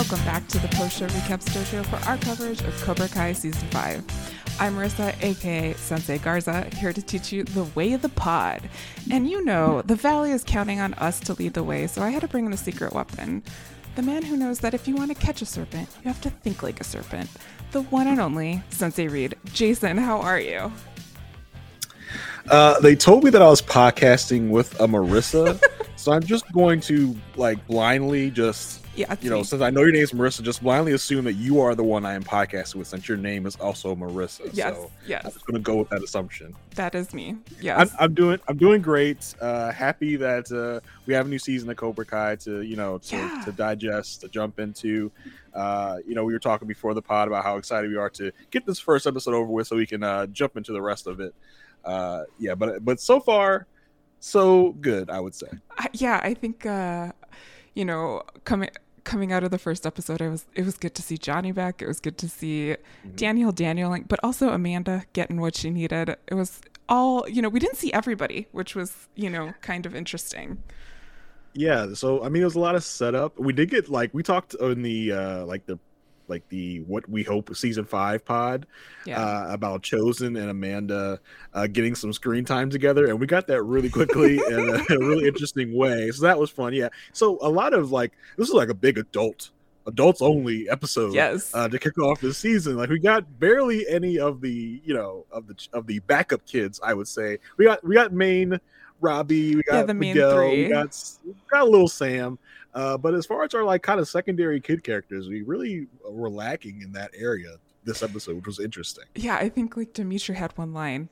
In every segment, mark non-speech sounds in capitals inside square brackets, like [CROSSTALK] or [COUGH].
Welcome back to the post show recaps dojo for our coverage of Cobra Kai season 5. I'm Marissa, aka Sensei Garza, here to teach you the way of the pod. And you know, the Valley is counting on us to lead the way, so I had to bring in a secret weapon. The man who knows that if you want to catch a serpent, you have to think like a serpent. The one and only Sensei Reed. Jason, how are you? Uh, they told me that I was podcasting with a Marissa, [LAUGHS] so I'm just going to like blindly just Yeah, you know, since I know your name is Marissa, just blindly assume that you are the one I am podcasting with, since your name is also Marissa. Yes, so yes. I'm just gonna go with that assumption. that is me. I'm, I'm doing I'm doing great. Uh, happy that uh, we have a new season of Cobra Kai to you know to, Yeah. to digest to jump into. Uh, you know, we were talking before the pod about how excited we are to get this first episode over with, so we can uh, jump into the rest of it. Uh, yeah, but but so far, so good, I would say. I, yeah, I think uh, you know coming coming out of the first episode, I was it was good to see Johnny back. It was good to see Daniel Danieling, but also Amanda getting what she needed. It was all you know. We didn't see everybody, which was you know kind of interesting. Yeah, so I mean, it was a lot of setup. We did get like we talked in the uh like the like the what we hope season five pod Yeah, uh, about Chozen and Amanda uh, getting some screen time together, and we got that really quickly in a, in a really interesting way. So that was fun. Yeah. So a lot of like this is like a big adult, adults only episode. Yes. Uh, to kick off this season, like we got barely any of the you know of the of the backup kids. I would say we got we got main Robbie, we got Yeah, the main Miguel, we got we got little Sam. Uh, but as far as our like kind of secondary kid characters, we really were lacking in that area this episode, which was interesting. yeah. I think like Demetri had one line.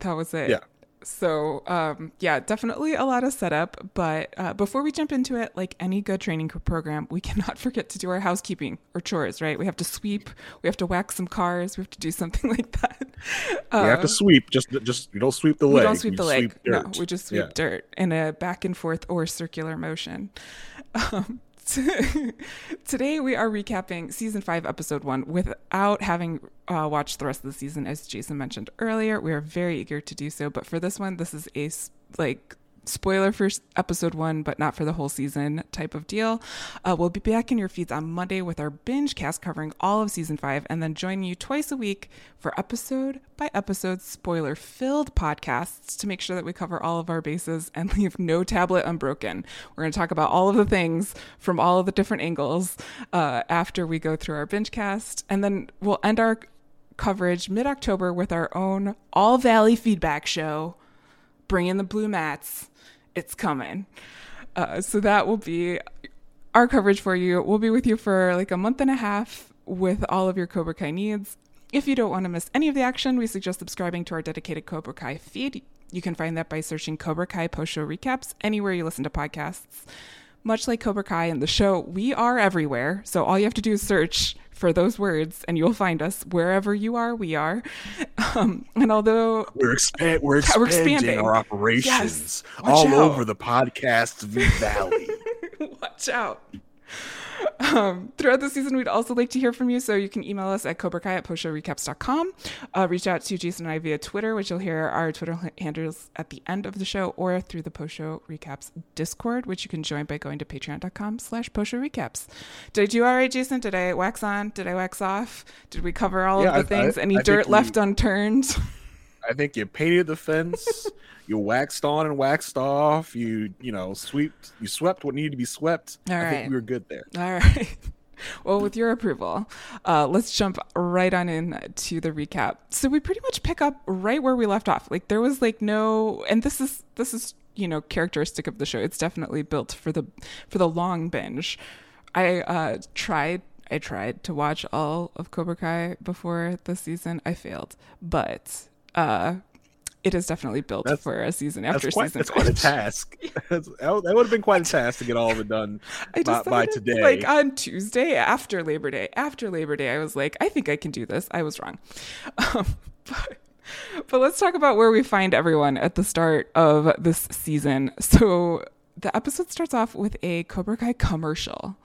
That was it. Yeah. So um, yeah, definitely a lot of setup. But uh, before we jump into it, like any good training program, we [LAUGHS] cannot forget to do our housekeeping or chores. Right? We have to sweep. We have to wax some cars. We have to do something [LAUGHS] like that. We have Uh, to sweep. Just, just you don't sweep the leg. we don't sweep you the leg. no, we just sweep Yeah. dirt in a back and forth or circular motion. Um, [LAUGHS] today we are recapping season five, episode one, without having uh, watched the rest of the season. As Jason mentioned earlier, we are very eager to do so. But for this one, this is a like spoiler for episode one, but not for the whole season type of deal. Uh, we'll be back in your feeds on Monday with our binge cast covering all of season five, and then joining you twice a week for episode by episode spoiler filled podcasts to make sure that we cover all of our bases and [LAUGHS] leave no tablet unbroken. We're going to talk about all of the things from all of the different angles uh, after we go through our binge cast, and then we'll end our coverage mid October with our own All Valley feedback show bring in the blue mats. It's coming. Uh, so that will be our coverage for you. We'll be with you for like a month and a half with all of your Cobra Kai needs. If you don't want to miss any of the action, we suggest subscribing to our dedicated Cobra Kai feed. You can find that by searching Cobra Kai post show recaps anywhere you listen to podcasts. Much like Cobra Kai and the show, we are everywhere. So all you have to do is search for those words and you'll find us wherever you are, we are. Um, and although We're, expand, we're, expanding we're expanding. our operations Yes. All out. over the podcast valley. [LAUGHS] Watch out. Um, throughout the season, we'd also like to hear from you. So you can email us at cobrakai at postshowrecaps.com. Uh, reach out to Jason and I via Twitter, which you'll hear our Twitter handles at the end of the show, or through the Post Show Recaps Discord, which you can join by going to patreon.com slash recaps. Did I do all right, Jason? Did I wax on? Did I wax off? Did we cover all Yeah, of the I- things? I- Any I dirt left we- unturned? [LAUGHS] I think you painted the fence, [LAUGHS] you waxed on and waxed off, you you know swept you swept what needed to be swept. All I right. think we were good there. All right. [LAUGHS] Well, with your approval, uh, let's jump right on in to the recap. So we pretty much pick up right where we left off. Like there was like no, and this is this is you know characteristic of the show. It's definitely built for the for the long binge. I uh, tried. I tried to watch all of Cobra Kai before the season. I failed, but uh, it is definitely built That's- for a season after That's quite, season. that's quite a [LAUGHS] task. [LAUGHS] That would have been quite a task to get all of it done [LAUGHS] I by, by today. Like on Tuesday after Labor Day, after Labor Day, I was like, I think I can do this. I was wrong. Um, but, but let's talk about where we find everyone at the start of this season. So the episode starts off with a Cobra Kai commercial,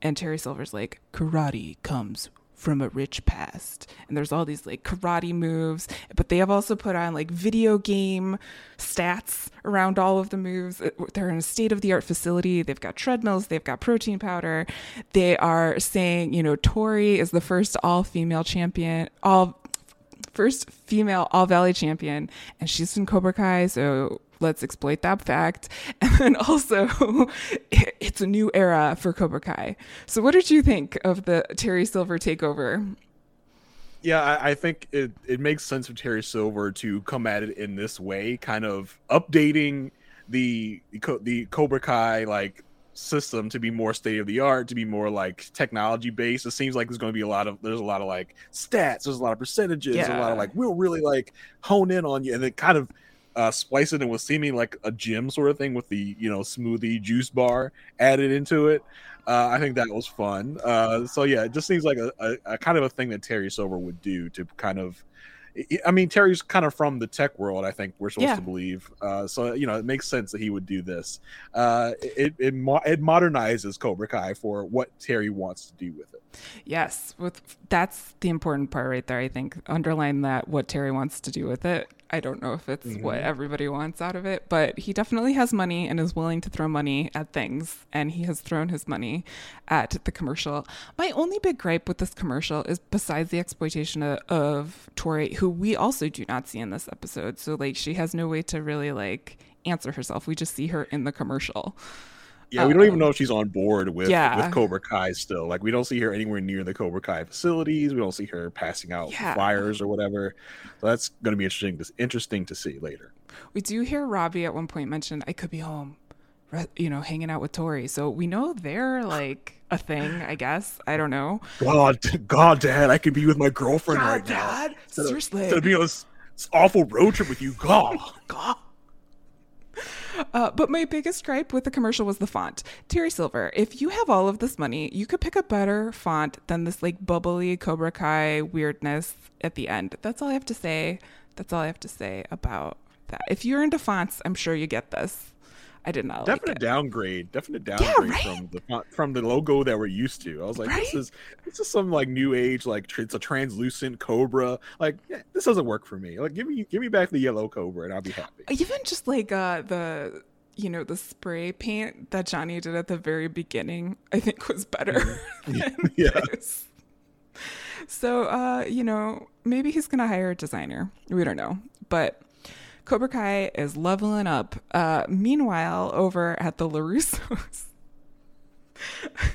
and Terry Silver's like, karate comes from a rich past. And there's all these like karate moves, but they have also put on like video game stats around all of the moves. Uh, they're in a state of the art facility. They've got treadmills, they've got protein powder. They are saying, you know, Tori is the first all female champion, all first female All Valley champion, and she's in Cobra Kai, so let's exploit that fact. [LAUGHS] And then also, [LAUGHS] it's a new era for Cobra Kai. So, what did you think of the Terry Silver takeover? Yeah, I, I think it, it makes sense for Terry Silver to come at it in this way, kind of updating the the, the Cobra Kai like system to be more state of the art, to be more like technology based. It seems like there's going to be a lot of there's a lot of like stats, there's a lot of percentages, a lot of like we'll really like hone in on you, and then kind of uh, splice it in with seeming like a gym sort of thing with the you know smoothie juice bar added into it. Uh, I think that was fun. Uh, so yeah, it just seems like a, a, a kind of a thing that Terry Silver would do to kind of. I- mean, Terry's kind of from the tech world. I think we're supposed Yeah. to believe. Uh, so you know, it makes sense that he would do this. Uh, it it, mo- it modernizes Cobra Kai for what Terry wants to do with it. Yes, with that's the important part right there. I think underline that what Terry wants to do with it. I don't know if it's what Mm-hmm. everybody wants out of it, but he definitely has money and is willing to throw money at things, and he has thrown his money at the commercial. My only big gripe with this commercial is besides the exploitation of, of Tori, who we also do not see in this episode. So like she has no way to really like answer herself. We just see her in the commercial. Yeah, we don't even know if she's on board with Yeah. with Cobra Kai still. Like we don't see her anywhere near the Cobra Kai facilities. We don't see her passing out Yeah. flyers or whatever. So that's going to be interesting. To, interesting to see later. We do hear Robbie at one point mention, I could be home, you know, hanging out with Tori. So we know they're like a thing, I guess. I don't know. God, God, Dad, I could be with my girlfriend right now. Dad, seriously. of being on this, this awful road trip with you. God. [LAUGHS] God. Uh, but my biggest gripe with the commercial was the font. Terry Silver, if you have all of this money, you could pick a better font than this like bubbly Cobra Kai weirdness at the end. That's all I have to say. That's all I have to say about that. If you're into fonts, I'm sure you get this. I did not Definite like it. downgrade. Definite downgrade right? from the from the logo that we're used to. I was like, this is this is some like new age like tr- it's a translucent cobra. Like yeah, this doesn't work for me. Like give me give me back the yellow cobra and I'll be happy. even just like uh the you know the spray paint that johnny did at the very beginning i think was better [LAUGHS] than [LAUGHS] Yeah. this. so uh you know maybe he's gonna hire a designer we don't know but cobra kai is leveling up. Uh meanwhile over at the larussos [LAUGHS]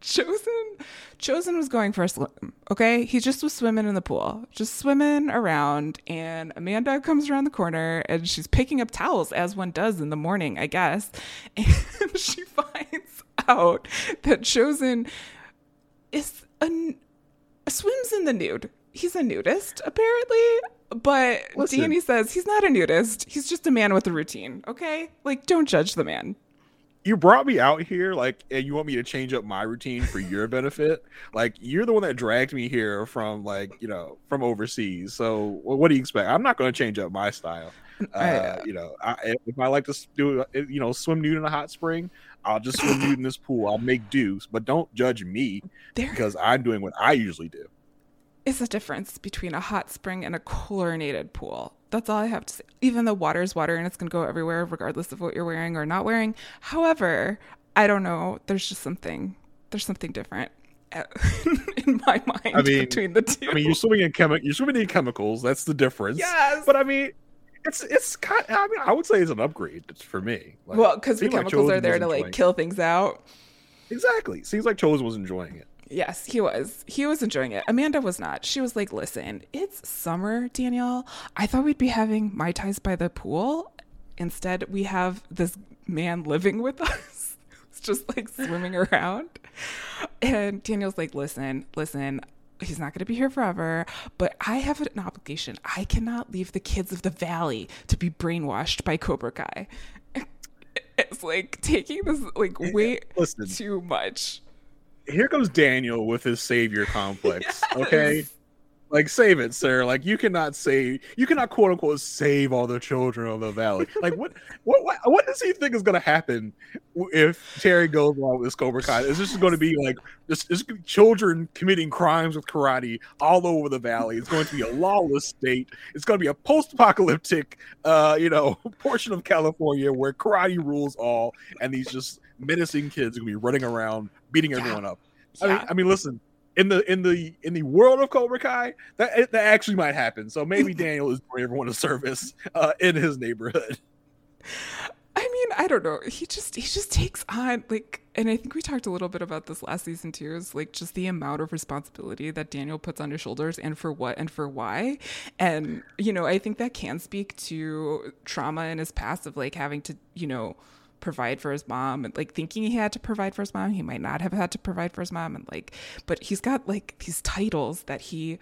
Chozen Chozen was going for a swim okay? He just was swimming in the pool just swimming around and amanda comes around the corner and she's picking up towels as one does in the morning i guess. [LAUGHS] And she finds out that Chozen is a, swims in the nude. He's a nudist apparently but Listen. danny says he's not a nudist he's just a man with a routine okay like don't judge the man You brought me out here like and you want me to change up my routine for your [LAUGHS] benefit. Like you're the one that dragged me here from like, you know, from overseas. So what do you expect? I'm not going to change up my style. Uh, you know, I, if I like to do, you know, swim nude in a hot spring, I'll just swim nude in this pool. I'll make dues, but don't judge me There because I'm doing what I usually do. Is a difference between a hot spring and a chlorinated pool. That's all I have to say. Even though water is water and it's going to go everywhere, regardless of what you're wearing or not wearing. However, I don't know. There's just something. There's something different uh, [LAUGHS] in my mind I mean- between the two. I mean, you're swimming in chemi- you're swimming in chemicals. That's the difference. yes, But I mean, it's it's kind. I mean, I would say it's an upgrade for me. Like, well, because the seems like chemicals are there to like kill things out. Exactly. Seems like Chozen was enjoying it. Yes, he was. He was enjoying it. Amanda was not. She was like, "Listen, it's summer, Danielle. I thought we'd be having mai tais by the pool. Instead, we have this man living with [LAUGHS] us, who's just like swimming around." And Danielle's like, "Listen, listen." He's not going to be here forever, but I have an obligation. I cannot leave the kids of the valley to be brainwashed by Cobra Kai. [LAUGHS] It's like taking this like way Listen. too much. Here comes Daniel with his savior complex. [LAUGHS] Yes. Okay. Like save it, sir. Like you cannot save, you cannot quote unquote save all the children of the valley. Like what, what, what, what does he think is going to happen if Terry goes along with this Cobra Kai? Is this going to be like just, just children committing crimes with karate all over the valley? It's going to be a lawless state. It's going to be a post-apocalyptic, uh, you know, [LAUGHS] portion of California where karate rules all, and these just menacing kids to be running around beating everyone up. I mean, I mean, listen. In the in the in the world of Cobra Kai, that that actually might happen. So maybe [LAUGHS] Daniel is doing everyone a service uh, in his neighborhood. I mean, I don't know. He just he just takes on like and I think we talked a little bit about this last season too, is like just the amount of responsibility that Daniel puts on his shoulders and for what and for why. And, you know, I think that can speak to trauma in his past of like having to, you know, provide for his mom and like thinking he had to provide for his mom. He might not have had to provide for his mom and like but he's got like these titles that he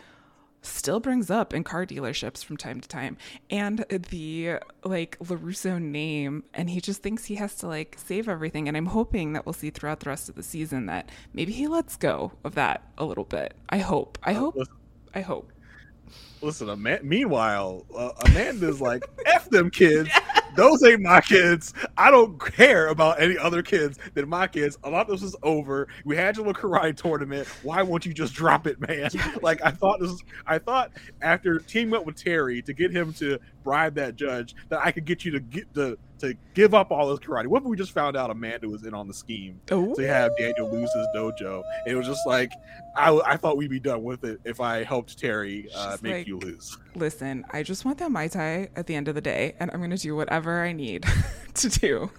still brings up in car dealerships from time to time. And the like larusso name and he just thinks he has to like save everything and i'm hoping that we'll see throughout the rest of the season that maybe he lets go of that a little bit. I hope. I hope. i hope. Listen, meanwhile, uh, Amanda's like, "F them kids. [LAUGHS] Those ain't my kids. I don't care about any other kids than my kids. A lot of this is over. We had your little karate tournament. Why won't you just drop it, man? [LAUGHS] Like I thought this. I thought after teaming up with Terry to get him to bribe that judge that I could get you to get to to give up all this karate. What if we just found out Amanda was in on the scheme? Oh to have Daniel lose his dojo? And It was just like I, I thought we'd be done with it if I helped Terry uh, make like- you lose. listen i just want that mai tai at the end of the day and i'm gonna do whatever i need [LAUGHS] to do.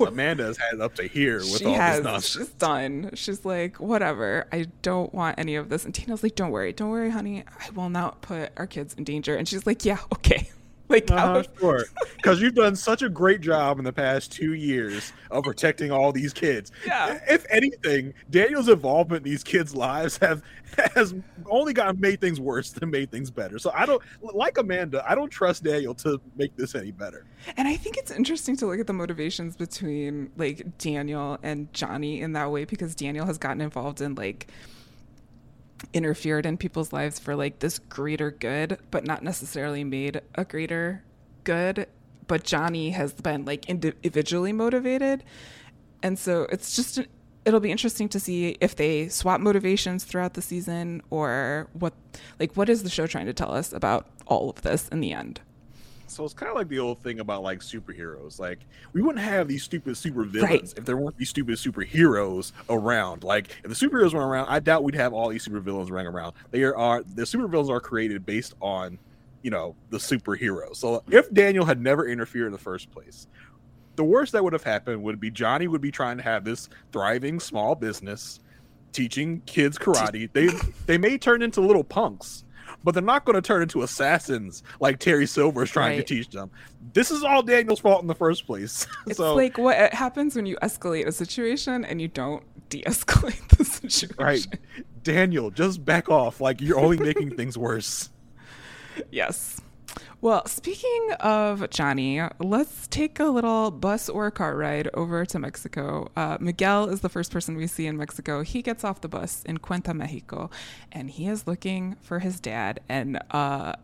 Amanda's had up to here with she all has. This nonsense. she's done. She's like whatever. I don't want any of this. And tina's like don't worry. Don't worry honey. I will not put our kids in danger. And she's like yeah okay like Uh-huh, was- sure. Because you've done such a great job in the past two years of protecting all these kids. Yeah. If anything, Daniel's involvement in these kids' lives have has only gotten made things worse than made things better. So I don't like Amanda. I don't trust Daniel to make this any better. And I think it's interesting to look at the motivations between like Daniel and Johnny in that way because Daniel has gotten involved in like interfered in people's lives for like this greater good, but not necessarily made a greater good. But Johnny has been like individually motivated. And so it's just, it'll be interesting to see if they swap motivations throughout the season or what, like, what is the show trying to tell us about all of this in the end? So it's kind of like the old thing about like superheroes. Like we wouldn't have these stupid super villains Right. if there weren't these stupid superheroes around. Like if the superheroes weren't around, I doubt we'd have all these supervillains running around. They are, are the supervillains are created based on, you know, the superheroes. So if Daniel had never interfered in the first place, the worst that would have happened would be Johnny would be trying to have this thriving small business teaching kids karate. They they may turn into little punks, but they're not going to turn into assassins like Terry Silver is trying Right. to teach them. This is all Daniel's fault in the first place. [LAUGHS] It's so like what happens when you escalate a situation and you don't [LAUGHS] de-escalate the situation. right, Daniel, just back off. Like you're only making things worse. [LAUGHS] Yes. Well, speaking of Johnny, let's take a little bus or car ride over to Mexico. Uh, Miguel is the first person we see in Mexico. He gets off the bus in Cuenta, Mexico, and he is looking for his dad. And uh,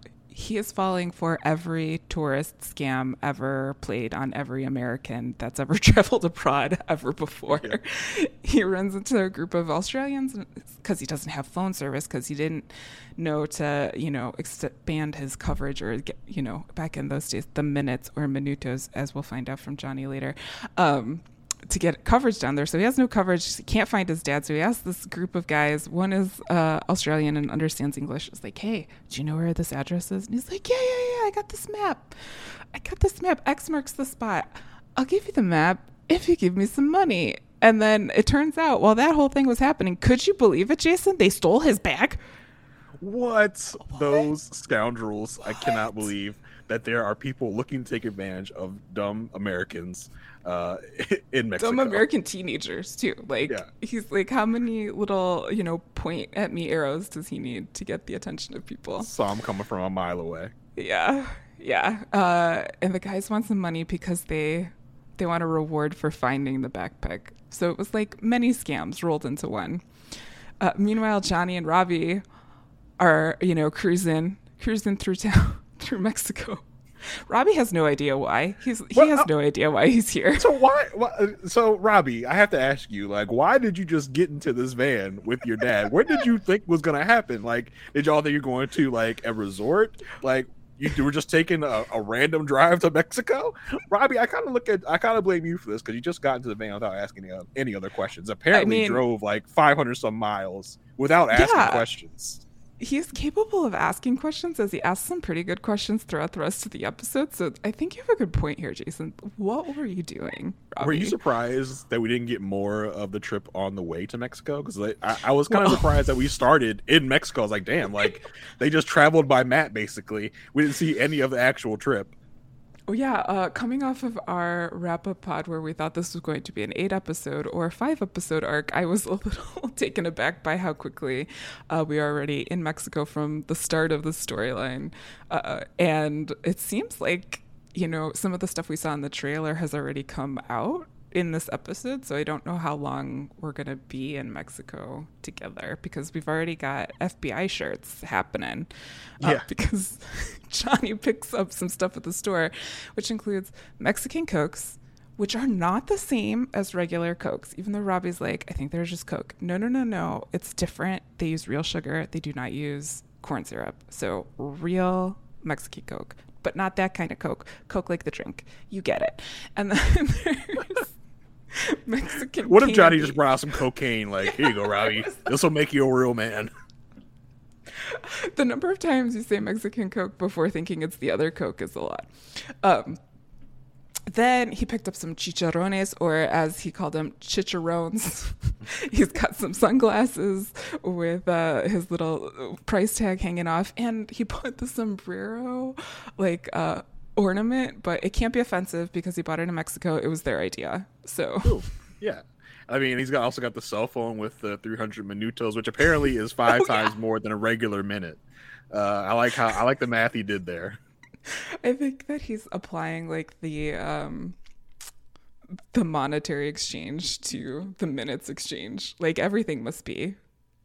he is falling for every tourist scam ever played on every American that's ever [LAUGHS] traveled abroad ever before. Yeah. He runs into a group of Australians because he doesn't have phone service because he didn't know to, you know, expand his coverage or, get, you know, back in those days, the minutes or minutos, as we'll find out from Johnny later. Um, to get coverage down there. So he has no coverage. He can't find his dad. So he asks this group of guys. One is uh, Australian and understands English. It's like, hey, do you know where this address is? And he's like, yeah, yeah, yeah. I got this map. I got this map. X marks the spot. I'll give you the map if you give me some money. And then it turns out, while that whole thing was happening, could you believe it, Jason? They stole his bag. What? what? Those scoundrels. What? I cannot believe that there are people looking to take advantage of dumb Americans uh, [LAUGHS] in Mexico. Dumb American teenagers too. Like yeah. he's like, how many little you know point at me arrows does he need to get the attention of people? Saw him coming from a mile away. Yeah, yeah. Uh, and the guys want some money because they they want a reward for finding the backpack. So it was like many scams rolled into one. Uh, meanwhile, Johnny and Robbie are you know cruising cruising through town [LAUGHS] through Mexico Robbie has no idea why. He's he well, has uh, no idea why he's here. So why, why? So Robbie, I have to ask you, like, why did you just get into this van with your dad? What did you think was gonna happen? Like, did y'all think you're going to like a resort? Like, you, you were just taking a, a, random drive to Mexico? Robbie, I kind of look at, I kind of blame you for this because you just got into the van without asking any, any other questions. Apparently, I mean, drove like 500 some miles without asking yeah. questions he's capable of asking questions as he asks some pretty good questions throughout the rest of the episode. So I think you have a good point here, Jason. What were you doing? Robbie? Were you surprised that we didn't get more of the trip on the way to Mexico? Because I, I, was kind well, of surprised that we started in Mexico. I was like, damn, like they just traveled by map basically. We didn't see any of the actual trip. Oh yeah, uh, coming off of our wrap up pod where we thought this was going to be an eight episode or five episode arc, I was a [LAUGHS] little taken aback by how quickly uh, we are already in Mexico from the start of the storyline. Uh, and it seems like, you know, some of the stuff we saw in the trailer has already come out in this episode, so I don't know how long we're gonna be in Mexico together because we've already got FBI shirts happening. Uh, yeah. [LAUGHS] because Johnny picks up some stuff at the store, which includes Mexican cokes, which are not the same as regular cokes. Even though Robbie's like, I think they're just coke. No, no, no, no. It's different. They use real sugar. They do not use corn syrup. So real Mexican coke but not that kind of Coke. Coke like the drink. You get it. And then [LAUGHS] there's [LAUGHS] Mexican. What if Johnny just brought out some cocaine? Like, here you go, [LAUGHS] Robbie. This will make you a real man. [LAUGHS] The number of times you say Mexican Coke before thinking it's the other Coke is a lot. Um, then he picked up some chicharrones, or as he called them, chicharrones. He's got some sunglasses with uh, his little price tag hanging off, and he put the sombrero like uh, ornament, but it can't be offensive because he bought it in Mexico. It was their idea. So, Ooh, yeah. I mean, he's got, also got the cell phone with the 300 minutos, which apparently is five [LAUGHS] oh, times yeah. more than a regular minute. Uh, I like how I like the math he did there. [LAUGHS] I think that he's applying like the um the monetary exchange to the minutes exchange. Like everything must be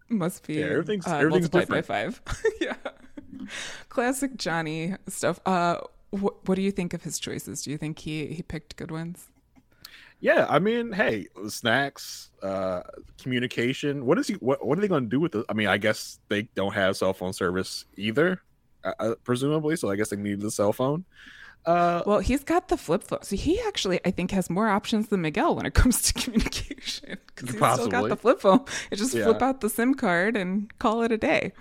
must be yeah, everything's, uh, everything's multiplied different. by five. [LAUGHS] yeah. Classic Johnny stuff. Uh what, what do you think of his choices? Do you think he he picked good ones? Yeah, I mean, hey, snacks, uh, communication. What is he? What What are they going to do with it? I mean, I guess they don't have cell phone service either, uh, uh, presumably. So I guess they need the cell phone. Uh, well, he's got the flip phone, so he actually, I think, has more options than Miguel when it [LAUGHS] comes to communication because he's possibly. still got the flip phone. You just yeah. flip out the SIM card and call it a day.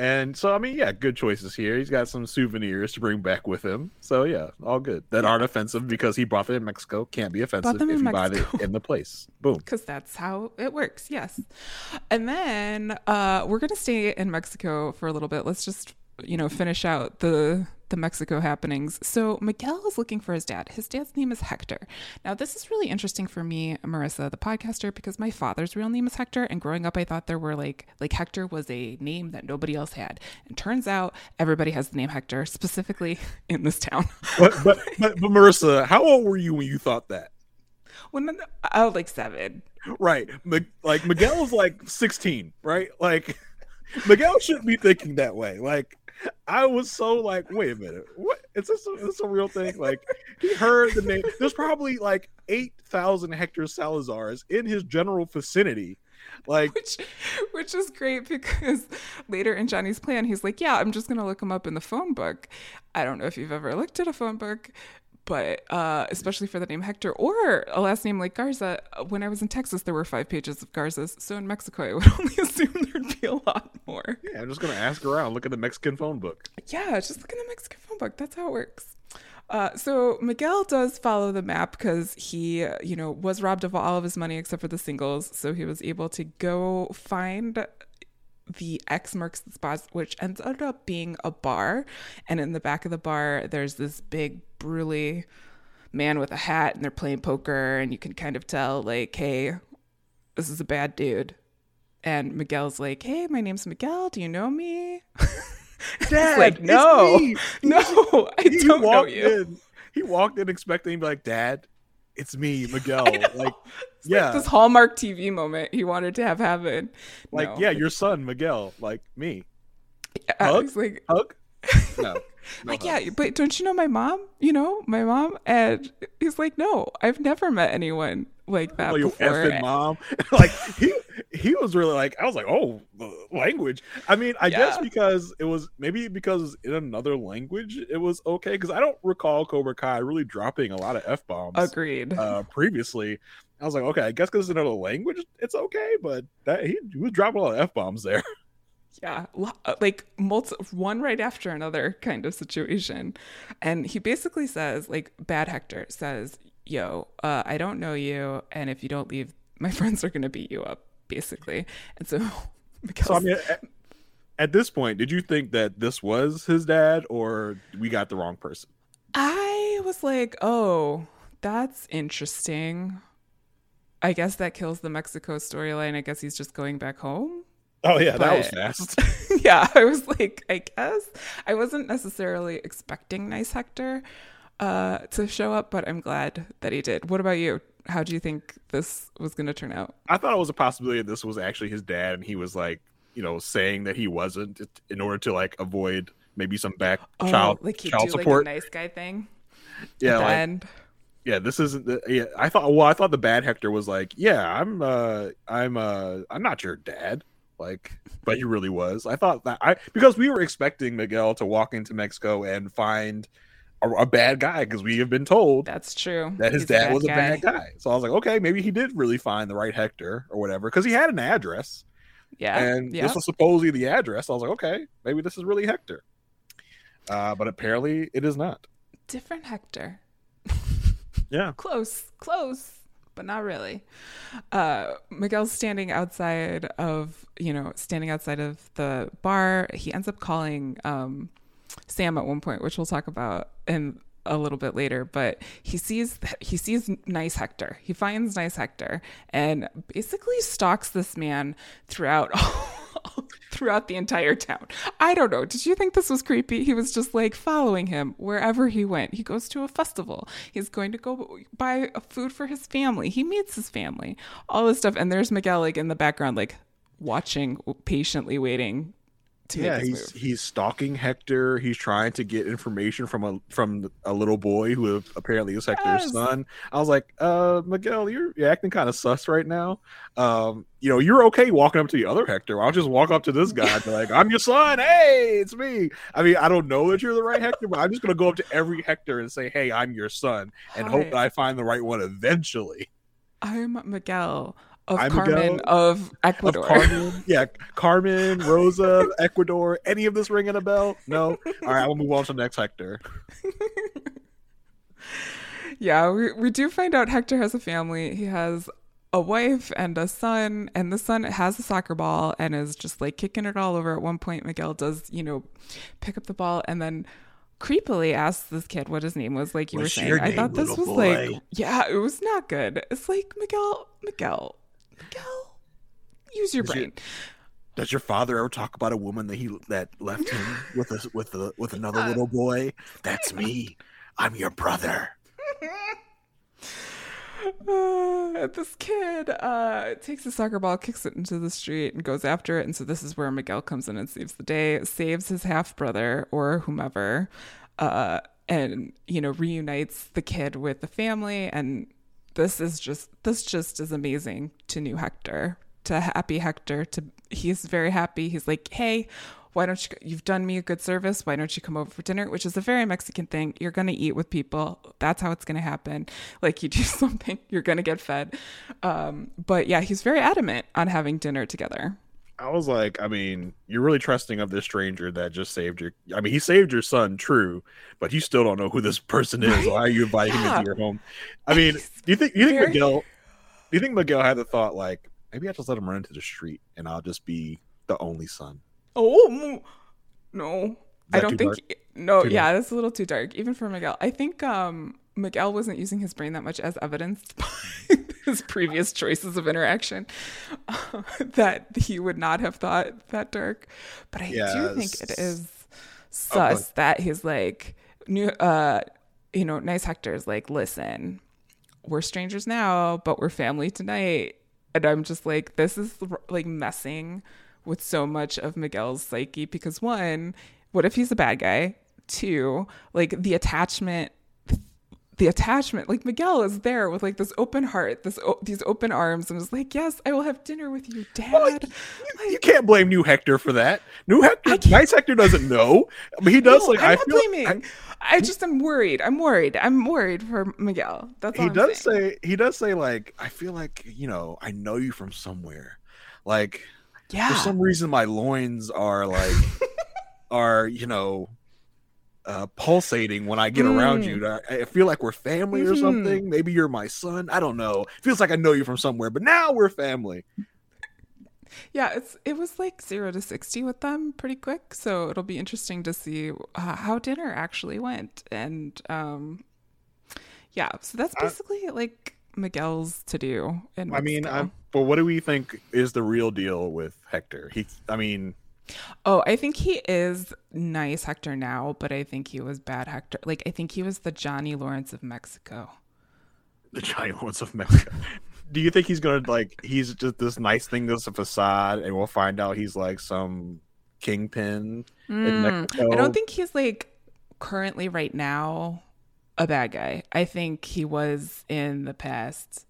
And so, I mean, yeah, good choices here. He's got some souvenirs to bring back with him. So, yeah, all good. That aren't offensive because he brought them in Mexico. Can't be offensive if you Mexico. buy it in the place. Boom. [LAUGHS] Because that's how it works. Yes. And then uh, we're going to stay in Mexico for a little bit. Let's just, you know, finish out the the Mexico happenings. So Miguel is looking for his dad. His dad's name is Hector. Now, this is really interesting for me, Marissa, the podcaster, because my father's real name is Hector, and growing up, I thought there were like like Hector was a name that nobody else had. And turns out everybody has the name Hector, specifically [LAUGHS] in this town. but, but, but, but Marissa, how old were you when you thought that? When I was like seven. Right. Like Miguel was like 16, right? Like [LAUGHS] Miguel shouldn't be thinking that way. Like I was so like, wait a minute, what is this? A, is this a real thing? Like, he heard the name. There's probably like eight thousand Hector Salazars in his general vicinity. Like, which, which is great because later in Johnny's plan, he's like, "Yeah, I'm just gonna look him up in the phone book." I don't know if you've ever looked at a phone book, but uh, especially for the name Hector or a last name like Garza. When I was in Texas, there were five pages of Garzas. So in Mexico, I would [LAUGHS] only assume there'd be a lot more. Yeah, I'm just gonna ask around. Look at the Mexican phone book. Yeah, just look in the Mexican phone book. That's how it works. Uh, so Miguel does follow the map because he, you know, was robbed of all of his money except for the singles. So he was able to go find the X marks the spot, which ends up being a bar. And in the back of the bar, there's this big, burly man with a hat, and they're playing poker. And you can kind of tell, like, hey, this is a bad dude. And Miguel's like, hey, my name's Miguel. Do you know me? [LAUGHS] Dad, like, no, [LAUGHS] no, I he don't know you. in. He walked in expecting to be like, Dad, it's me, [LAUGHS] Miguel. Like, It's yeah, like this Hallmark TV moment he wanted to have happen. like, No. yeah, your son, Miguel, like me. I hug? like, Hug? No. No like yeah, but don't you know my mom? You know my mom, and he's like, no, I've never met anyone like that Oh, you before. effing [LAUGHS] mom. [LAUGHS] like he he was really like I was like, oh, language. I mean, I guess because it was maybe because in another language it was okay because I don't recall Cobra Kai really dropping a lot of f bombs Agreed. uh, previously. I was like, okay, I guess because it's another language, it's okay, but that he, he was dropping a lot of f bombs there. [LAUGHS] yeah, uh, like multi- one right after another kind of situation, and he basically says, like, bad Hector says, "Yo, uh, I don't know you, and if you don't leave, my [LAUGHS] friends are gonna beat you up." Basically, and so. [LAUGHS] Miguel's So I mean, at, at this point, did you think that this was his dad, or we got the wrong person? I was like, oh, that's interesting. I guess that kills the Mexico storyline. I guess he's just going back home. Oh yeah, that was But- fast. [LAUGHS] yeah, I was like, I guess. I wasn't necessarily expecting Nice Hector uh, to show up, but I'm glad that he did. What about you? How do you think this was going to turn out? I thought it was a possibility that this was actually his dad, and he was like, you know, saying that he wasn't in order to like avoid maybe some back child Oh, like he'd child do support. like a nice guy thing. yeah, at the like end. yeah, this isn't. The, yeah, I thought. Well, I thought the bad Hector was like, yeah, I'm, uh, I'm, uh, I'm not your dad. Like, [LAUGHS] but he really was. I thought that I because we were expecting Miguel to walk into Mexico and find a, a bad guy because we have been told That's true. that his He's dad bad was a bad guy. So I was like, okay, maybe he did really find the right Hector or whatever because he had an address Yeah. and yeah. this was supposedly the address. I was like, okay, maybe this is really Hector. Uh, but apparently it is not. Different Hector. Yeah. [LAUGHS] close, close, but not really. Uh, Miguel's standing outside of, you know, standing outside of the bar. He ends up calling um, Sam at one point, which we'll talk about in a little bit later. But he sees he sees nice Hector. He finds nice Hector and basically stalks this man throughout. [LAUGHS] [LAUGHS] throughout the entire town. I don't know. Did you think this was creepy? He was just like following him wherever he went. He goes to a festival. He's going to go buy food for his family. He meets his family. All this stuff. And there's Miguel like in the background, like watching, patiently waiting to Yeah, he's move. he's stalking Hector. He's trying to get information from a from a little boy who apparently is Hector's Yes. son. I was like, uh, Miguel, you're, you're acting kind of sus right now. Um, you know, you're okay walking up to the other Hector. I'll just walk up to this guy and be like, I'm your son. Hey, it's me. I mean, I don't know that you're the right Hector, but I'm just gonna go up to every Hector and say, Hey, I'm your son, and hope that I find the right one eventually. I'm Miguel of Carmen of Of Ecuador. Carmen, [LAUGHS] yeah, Carmen, Rosa, Ecuador. Any of this ringing a bell? No. All right, we'll move on to the next Hector. [LAUGHS] Yeah, we, we do find out Hector has a family. He has a wife and a son, and the son has a soccer ball and is just like kicking it all over. At one point, Miguel does, you know, pick up the ball and then creepily asks this kid what his name was, like you What's were saying. I thought this was little like, yeah, it was not good. It's like, Miguel, Miguel, Miguel, use your your- brain. Does your father ever talk about a woman that he that left him [LAUGHS] with a with a with another Yeah. little boy? That's me. I'm your brother. [LAUGHS] Uh, this kid uh, takes a soccer ball, kicks it into the street, and goes after it. And so this is where Miguel comes in and saves the day, saves his half brother or whomever, uh, and you know reunites the kid with the family. And this is just this just is amazing to new Hector, to happy Hector. To he's very happy. He's like, hey, why don't you you've done me a good service. Why don't you come over for dinner? Which is a very mexican thing. You're to eat with people. That's how it's to happen. Like you do [LAUGHS] something you're to get fed. Um, but yeah he's very adamant on having dinner together I was like, I mean, you're really trusting of this stranger that just saved your. I mean, he saved your son, true, but you still don't know who this person is Why are you inviting yeah. him into your home. I mean, do you think you think very... Miguel? Do you think Miguel had the thought like maybe I just let him run into the street and I'll just be the only son? Oh no, I don't think. Dark? No, too yeah, dark? that's a little too dark, even for Miguel. I think um, Miguel wasn't using his brain that much, as evidenced by [LAUGHS] his previous choices of interaction. Uh, [LAUGHS] that he would not have thought that dark, but I yes. do think it is sus oh, that he's like new. Uh, you know, nice Hector's like, listen, we're strangers now, but we're family tonight. And I'm just like, this is like messing with so much of Miguel's psyche because one, what if he's a bad guy? Two, like the attachment the attachment like miguel is there with like this open heart this o- these open arms and is like yes i will have dinner with you dad. Well, like, you, you, can't blame new hector for that. New hector nice hector doesn't know. Mean, he does no, like I'm i not feel blaming. I, I, just am worried. I'm worried. I'm worried for miguel. That's he I'm does saying. say he does say like i feel like you know i know you from somewhere. Like yeah. For some reason, my loins are like [LAUGHS] are you know uh, pulsating when I get mm. around you. Mm. I, I, feel like we're family mm-hmm. or something. Maybe you're my son. I don't know. It feels like I know you from somewhere, but now we're family. Yeah, it's it was like zero to sixty with them pretty quick, so it'll be interesting to see uh, how dinner actually went. And um, yeah, so that's basically I, like Miguel's to do. I mean, but what do we think is the real deal with Hector? He, I mean, oh, I think he is nice Hector now, but I think he was bad Hector. Like, I think he was the Johnny Lawrence of Mexico. The Johnny Lawrence of Mexico. do you think he's gonna like? He's just this nice thing that's a facade, and we'll find out he's like some kingpin mm, in Mexico. I don't think he's like currently right now a bad guy. I think he was in the past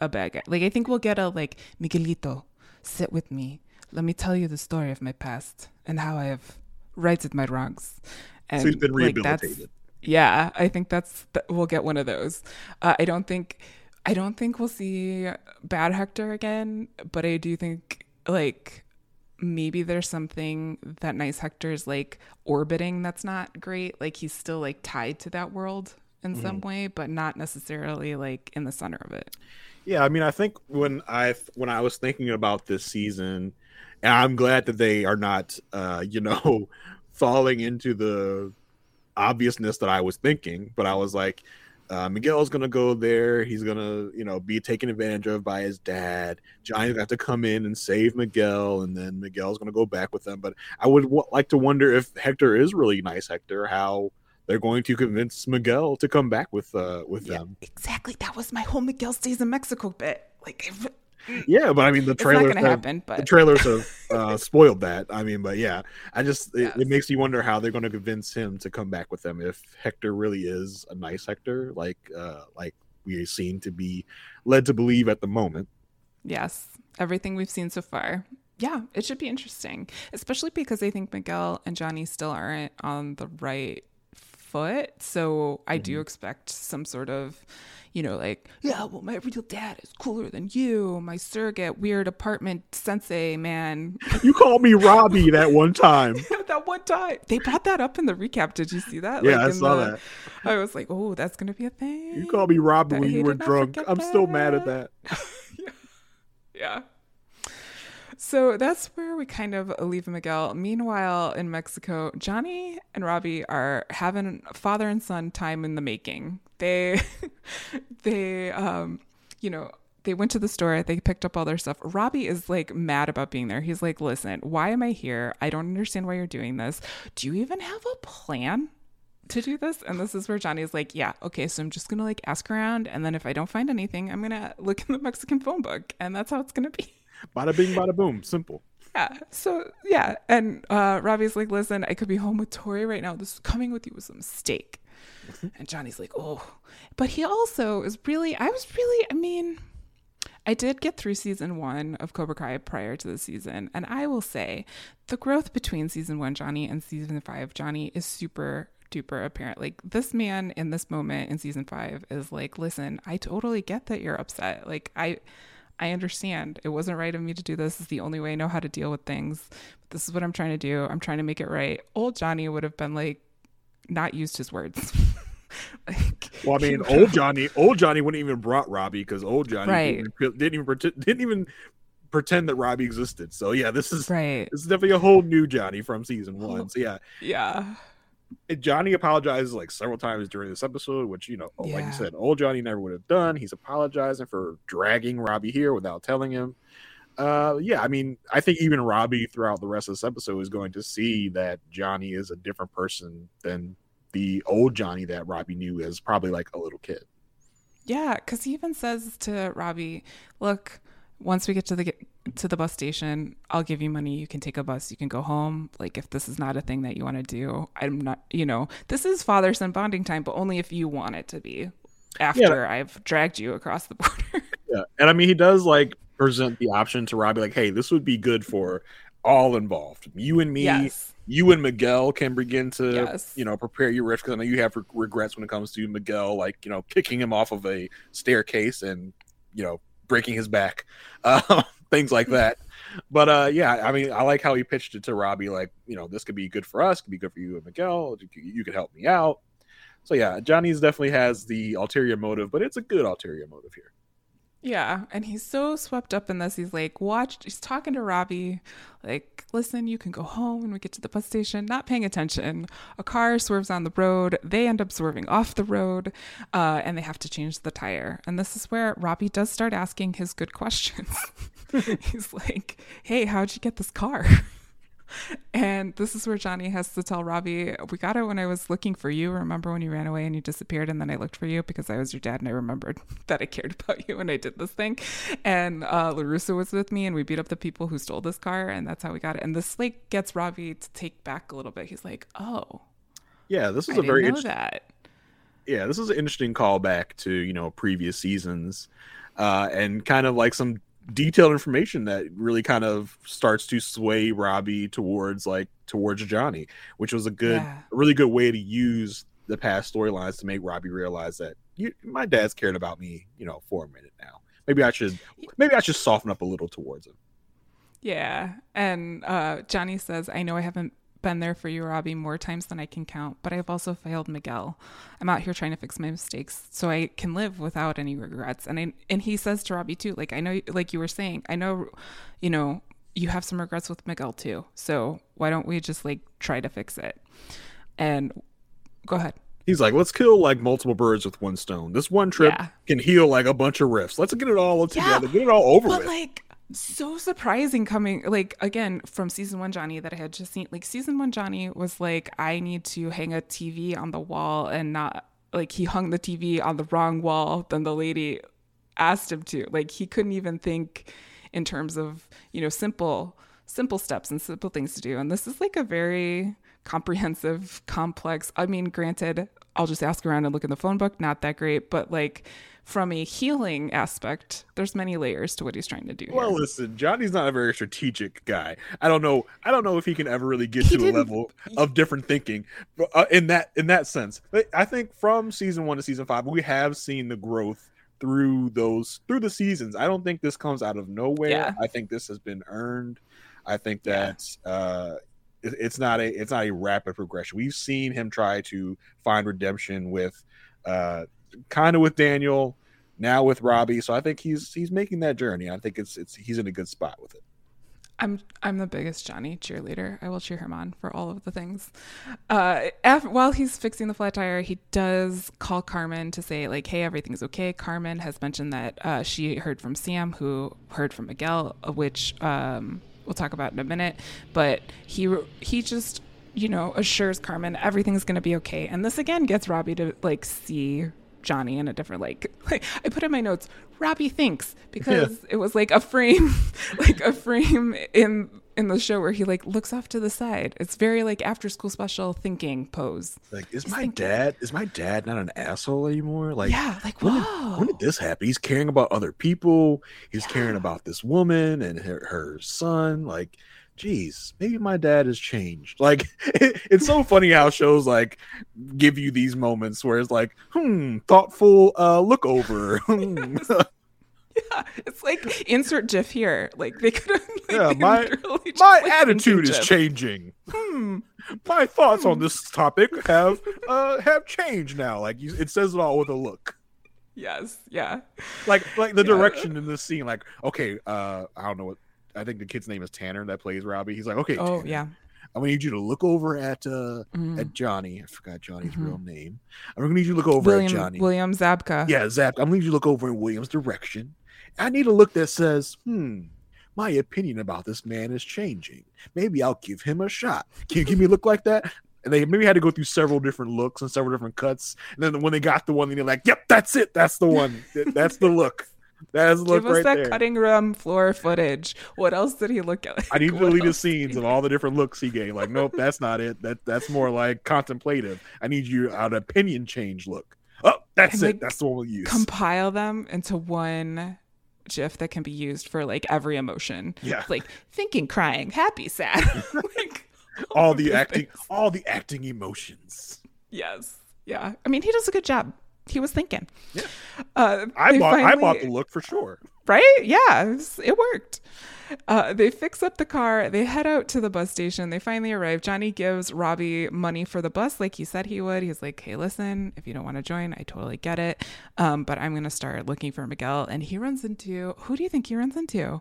a bad guy. Like I think we'll get a like Miguelito, sit with me. Let me tell you the story of my past and how I have righted my wrongs. And so he's been rehabilitated. Like, yeah, I think that's we'll get one of those. Uh, I don't think I don't think we'll see bad Hector again, but I do think like maybe there's something that nice Hector is like orbiting that's not great. Like he's still like tied to that world in mm-hmm. some way, but not necessarily like in the center of it. Yeah, I mean, I think when I when I was thinking about this season, and I'm glad that they are not, uh, you know, [LAUGHS] falling into the obviousness that I was thinking. But I was like, uh, Miguel's gonna go there. He's gonna, you know, be taken advantage of by his dad. Johnny's got to come in and save Miguel, and then Miguel's gonna go back with them. But I would w- like to wonder if Hector is really nice. Hector, how they're going to convince Miguel to come back with uh with yeah, them. Exactly. That was my whole Miguel stays in Mexico bit. Like yeah, but I mean the trailers have, happen, but... the trailers have uh, spoiled that. I mean, but yeah, I just yes. it, it, makes me wonder how they're going to convince him to come back with them if Hector really is a nice Hector, like uh, like we seem to be led to believe at the moment. Yes, everything we've seen so far. Yeah, it should be interesting, especially because I think Miguel and Johnny still aren't on the right foot. So I mm-hmm. do expect some sort of, you know, like, yeah, oh, well, my real dad is cooler than you, my surrogate weird apartment sensei man. You called me Robbie [LAUGHS] that one time. [LAUGHS] that one time. They brought that up in the recap. Did you see that? Yeah, like I saw the, that. I was like, oh, that's going to be a thing. You called me Robbie when you were drunk. I'm that. still mad at that. [LAUGHS] yeah. yeah. So that's where we kind of leave Miguel. Meanwhile, in Mexico, Johnny and Robbie are having father and son time in the making. They, [LAUGHS] they, um, you know, they went to the store, they picked up all their stuff. Robbie is like mad about being there. He's like, listen, why am I here? I don't understand why you're doing this. Do you even have a plan? to do this. And this is where Johnny's like, yeah, okay, so I'm just gonna like ask around, and then if I don't find anything, I'm gonna look in the Mexican phone book, and that's how it's gonna be. Bada bing, bada boom. Simple. Yeah. So yeah, and uh, Robbie's like, listen, I could be home with Tori right now. This coming with you was a mistake. And Johnny's like, oh, but he also is really. I was really. I mean. I did get through season one of Cobra Kai prior to the season, and I will say the growth between season one Johnny and season five Johnny is super duper apparent. Like this man in this moment in season five is like, listen, I totally get that you're upset. Like I I understand. It wasn't right of me to do this. It's the only way I know how to deal with things. But this is what I'm trying to do. I'm trying to make it right. Old Johnny would have been like not used his words. [LAUGHS] like, well, I mean, old [LAUGHS] Johnny, old Johnny wouldn't even brought Robbie because old Johnny right. didn't, didn't even pretend, didn't even pretend that Robbie existed. So yeah, this is right. This is definitely a whole new Johnny from season one. So yeah, yeah. Johnny apologizes like several times during this episode, which you know, yeah. like you said, old Johnny never would have done. He's apologizing for dragging Robbie here without telling him. Uh, yeah, I mean, I think even Robbie throughout the rest of this episode is going to see that Johnny is a different person than the old Johnny that Robbie knew as probably like a little kid. Yeah, because he even says to Robbie, "Look, once we get to the to the bus station, I'll give you money. You can take a bus. You can go home. Like if this is not a thing that you want to do, I'm not. You know, this is father son bonding time, but only if you want it to be. After yeah. I've dragged you across the [LAUGHS] border. yeah, and I mean he does like present the option to Robbie, like, hey, this would be good for all involved. You and me. Yes you and Miguel can begin to, yes. you know, prepare your risk. Because I know you have re- regrets when it comes to Miguel, like you know, kicking him off of a staircase and you know breaking his back, uh, [LAUGHS] things like that. But uh, yeah, I mean, I like how he pitched it to Robbie, like you know, this could be good for us, could be good for you and Miguel. You could help me out. So yeah, Johnny's definitely has the ulterior motive, but it's a good ulterior motive here. Yeah, and he's so swept up in this. He's like, watch. He's talking to Robbie, like, listen, you can go home when we get to the bus station. Not paying attention. A car swerves on the road. They end up swerving off the road, uh, and they have to change the tire. And this is where Robbie does start asking his good [LAUGHS] questions. [LAUGHS] he's like, hey, how'd you get this car? [LAUGHS] and this is where Johnny has to tell Robbie, We got it when I was looking for you. Remember when you ran away and you disappeared? And then I looked for you because I was your dad and I remembered [LAUGHS] that I cared about you and I did this thing. And uh, LaRusso was with me and we beat up the people who stole this car. And that's how we got it. And this like gets Robbie to take back a little bit. He's like, Oh, yeah, this is I a very interesting. That. Yeah, this is an interesting callback to you know previous seasons, uh, and kind of like some detailed information that really kind of starts to sway Robbie towards like towards Johnny, which was a good, yeah. a really good way to use the past storylines to make Robbie realize that you, my dad's cared about me, you know, for a minute now. Maybe I should, maybe I should soften up a little towards him. Yeah, and uh, Johnny says, "I know I haven't been there for you, Robbie, more times than I can count, but I've also failed Miguel. I'm out here trying to fix my mistakes so I can live without any regrets. And I, and he says to Robbie too, like I know, like you were saying, I know, you know, you have some regrets with Miguel too. So why don't we just like try to fix it? And go ahead. He's like, let's kill like multiple birds with one stone. This one trip yeah. can heal like a bunch of rifts. Let's get it all together, yeah. get it all over but, with. Like, so surprising coming like again from season one johnny that i had just seen like season one johnny was like i need to hang a tv on the wall and not like he hung the tv on the wrong wall than the lady asked him to. Like he couldn't even think in terms of you know simple simple steps and simple things to do. And this is like a very comprehensive complex i mean granted i'll just ask around and look in the phone book not that great but like from a healing aspect, there's many layers to what he's trying to do. Well, here. listen, Johnny's not a very strategic guy. I don't know. I don't know if he can ever really get he to a level of different thinking uh, in that in that sense. I think from season one to season five, we have seen the growth through those through the seasons. I don't think this comes out of nowhere. Yeah. I think this has been earned. I think that yeah. uh, it's not a it's not a rapid progression. We've seen him try to find redemption with uh, kind of with Daniel, now with Robbie. So I think he's he's making that journey. I think it's it's he's in a good spot with it. I'm I'm the biggest Johnny cheerleader. I will cheer him on for all of the things. Uh, after, while he's fixing the flat tire, he does call Carmen to say like, "Hey, everything's okay." Carmen has mentioned that uh, she heard from Sam, who heard from Miguel, which um, we'll talk about in a minute. But he he just you know, assures Carmen everything's going to be okay. And this again gets Robbie to like see Johnny in a different like, [LAUGHS] like I put in my notes Robbie thinks because yeah. it was like a frame [LAUGHS] like a frame in in the show where he like looks off to the side. It's very like after school special thinking pose. Like, is He's my thinking. dad is my dad not an asshole anymore? Like, yeah, like when did, when did, this happen? He's caring about other people. He's yeah. caring about this woman and her, her son. Like, geez, maybe my dad has changed. Like, [LAUGHS] it, it's so funny how shows like give you these moments where it's like, hmm, thoughtful uh look over. [LAUGHS] Hmm. [LAUGHS] Yeah, it's like insert GIF here. Like they could have. Like, yeah, my my like, attitude is changing. Hmm. My thoughts on this topic have uh have changed now. Like you, it says it all with a look. Yes. Yeah. Like like the yeah. direction in this scene. Like okay, uh, I don't know what. I think the kid's name is Tanner that plays Robbie. He's like, okay. Oh Tanner, yeah. I'm gonna need you to look over at uh mm. at Johnny. I forgot Johnny's mm-hmm. real name. I'm gonna need you to look over William, at Johnny. William Zabka. Yeah, Zabka. I'm gonna need you to look over in William's direction. I need a look that says, hmm, my opinion about this man is changing. Maybe I'll give him a shot. Can you give me a look like that? And they maybe had to go through several different looks and several different cuts. And then when they got the one, they're like, "Yep, that's it. That's the one. That's the look. That's the look Give us right that there. cutting room floor footage. What else did he look at? Like, I need to [LAUGHS] delete the scenes of all the different looks he gave. Like, nope, that's not it. That that's more like contemplative. I need you an opinion change look. Oh, that's and it. Like, that's the one we'll use. Compile them into one GIF that can be used for like every emotion. Yeah. Like thinking, crying, happy, sad. [LAUGHS] [LAUGHS] like all, all the acting things. all the acting emotions. Yes. Yeah. I mean he does a good job. He was thinking. Yeah. Uh, I bought finally, I bought the look for sure. Right? Yeah. It, was, it worked. Uh, they fix up the car. They head out to the bus station. They finally arrive. Johnny gives Robbie money for the bus, like he said he would. He's like, "Hey, listen, if you don't want to join, I totally get it. Um, but I'm gonna start looking for Miguel." And he runs into who do you think he runs into?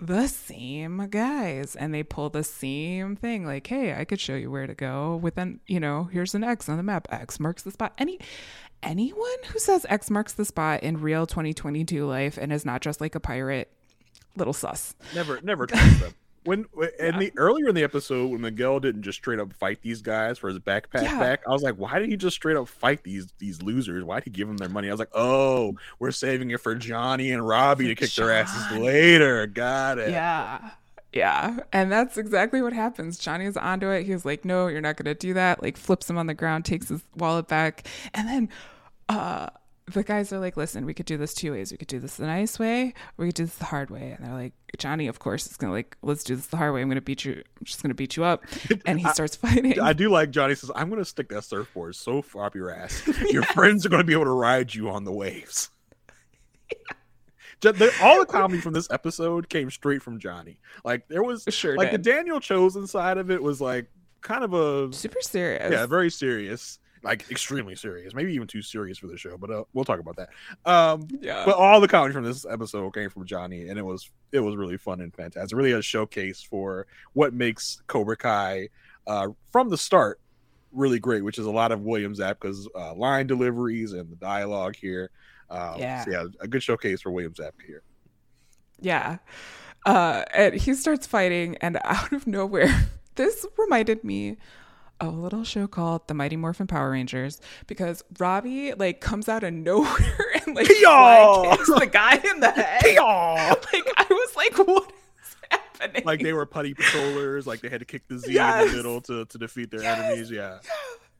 The same guys, and they pull the same thing. Like, "Hey, I could show you where to go." Within, you know, here's an X on the map. X marks the spot. Any anyone who says X marks the spot in real 2022 life and is not just like a pirate little sus. Never, never [LAUGHS] trust them. When in yeah. the earlier in the episode when Miguel didn't just straight up fight these guys for his backpack yeah. back, I was like, why did he just straight up fight these these losers? Why did he give them their money? I was like, oh, we're saving it for Johnny and Robbie to kick John. their asses later. Got it. Yeah. Yeah. And that's exactly what happens. Johnny's onto it. He's like, no, you're not going to do that. Like, flips him on the ground, takes his wallet back. And then, uh, the guys are like, listen, we could do this two ways. We could do this the nice way, or we could do this the hard way. And they're like, Johnny, of course, is gonna like, let's do this the hard way. I'm gonna beat you. I'm just gonna beat you up. [LAUGHS] And he starts fighting. I do like Johnny says, I'm gonna stick that surfboard so far up your ass. Your [LAUGHS] friends are gonna be able to ride you on the waves. yeah. [LAUGHS] all the comedy from this episode came straight from Johnny. Like there was sure like did. the Daniel Chozen side of it was like kind of a super serious. Yeah, very serious like extremely serious, maybe even too serious for the show. But uh, we'll talk about that. Um, yeah. But all the comedy from this episode came from Johnny, and it was it was really fun and fantastic. Really a showcase for what makes Cobra Kai uh, from the start really great, which is a lot of William Zabka's uh, line deliveries and the dialogue here. Um, yeah. So yeah, a good showcase for William Zabka here. Yeah. Uh, and he starts fighting, and [LAUGHS] out of nowhere, this reminded me of a little show called The Mighty Morphin Power Rangers because Robbie like comes out of [LAUGHS] nowhere and like kicks the guy in the head. [LAUGHS] like I was like, what is happening? Like they were putty patrollers, like they had to kick the Z yes. in the middle to, to defeat their yes. enemies. Yeah.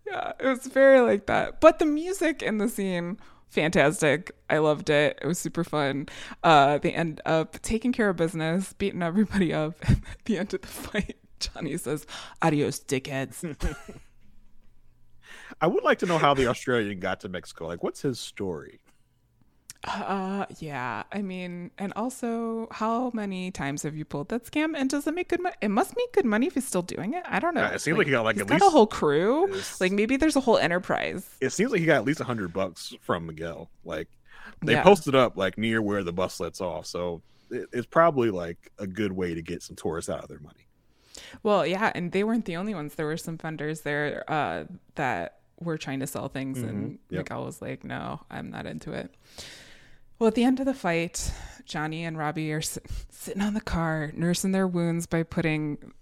Yeah, it was very like that. But the music in the scene fantastic. I loved it. It was super fun. Uh, they end up taking care of business, beating everybody [LAUGHS] up. And at the end of the fight, Johnny says, "Adios, dickheads." [LAUGHS] I would like to know how the Australian got to Mexico. Like, what's his story? Uh, yeah. I mean, and also, how many times have you pulled that scam? And does it make good money? It must make good money if he's still doing it. I don't know. Yeah, it seems like, like, he got like at least a whole crew. Like maybe there's a whole enterprise. It seems like he got at least a hundred bucks from Miguel. Like they yeah. posted up like near where the bus lets off, so it, it's probably like a good way to get some tourists out of their money. Well, yeah, and they weren't the only ones. There were some vendors there uh, that were trying to sell things, mm-hmm. and yep. Miguel was like, "No, I'm not into it." Well, at the end of the fight, Johnny and Robbie are sitting on the car, nursing their wounds by putting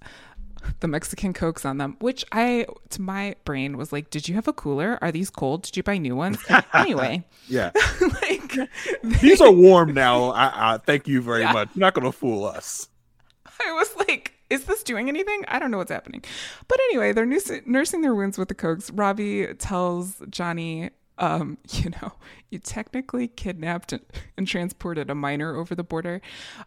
the Mexican Cokes on them, which I, to my brain, was like, did you have a cooler? Are these cold? Did you buy new ones? [LAUGHS] anyway, Yeah, [LAUGHS] like, these are warm now. I, I thank you very Yeah. much. You're not gonna fool us. I was like, is this doing anything? I don't know what's happening. But anyway, they're nursing their wounds with the Cokes. Robbie tells Johnny, um, [LAUGHS] you know, you technically kidnapped and, transported a minor over the border.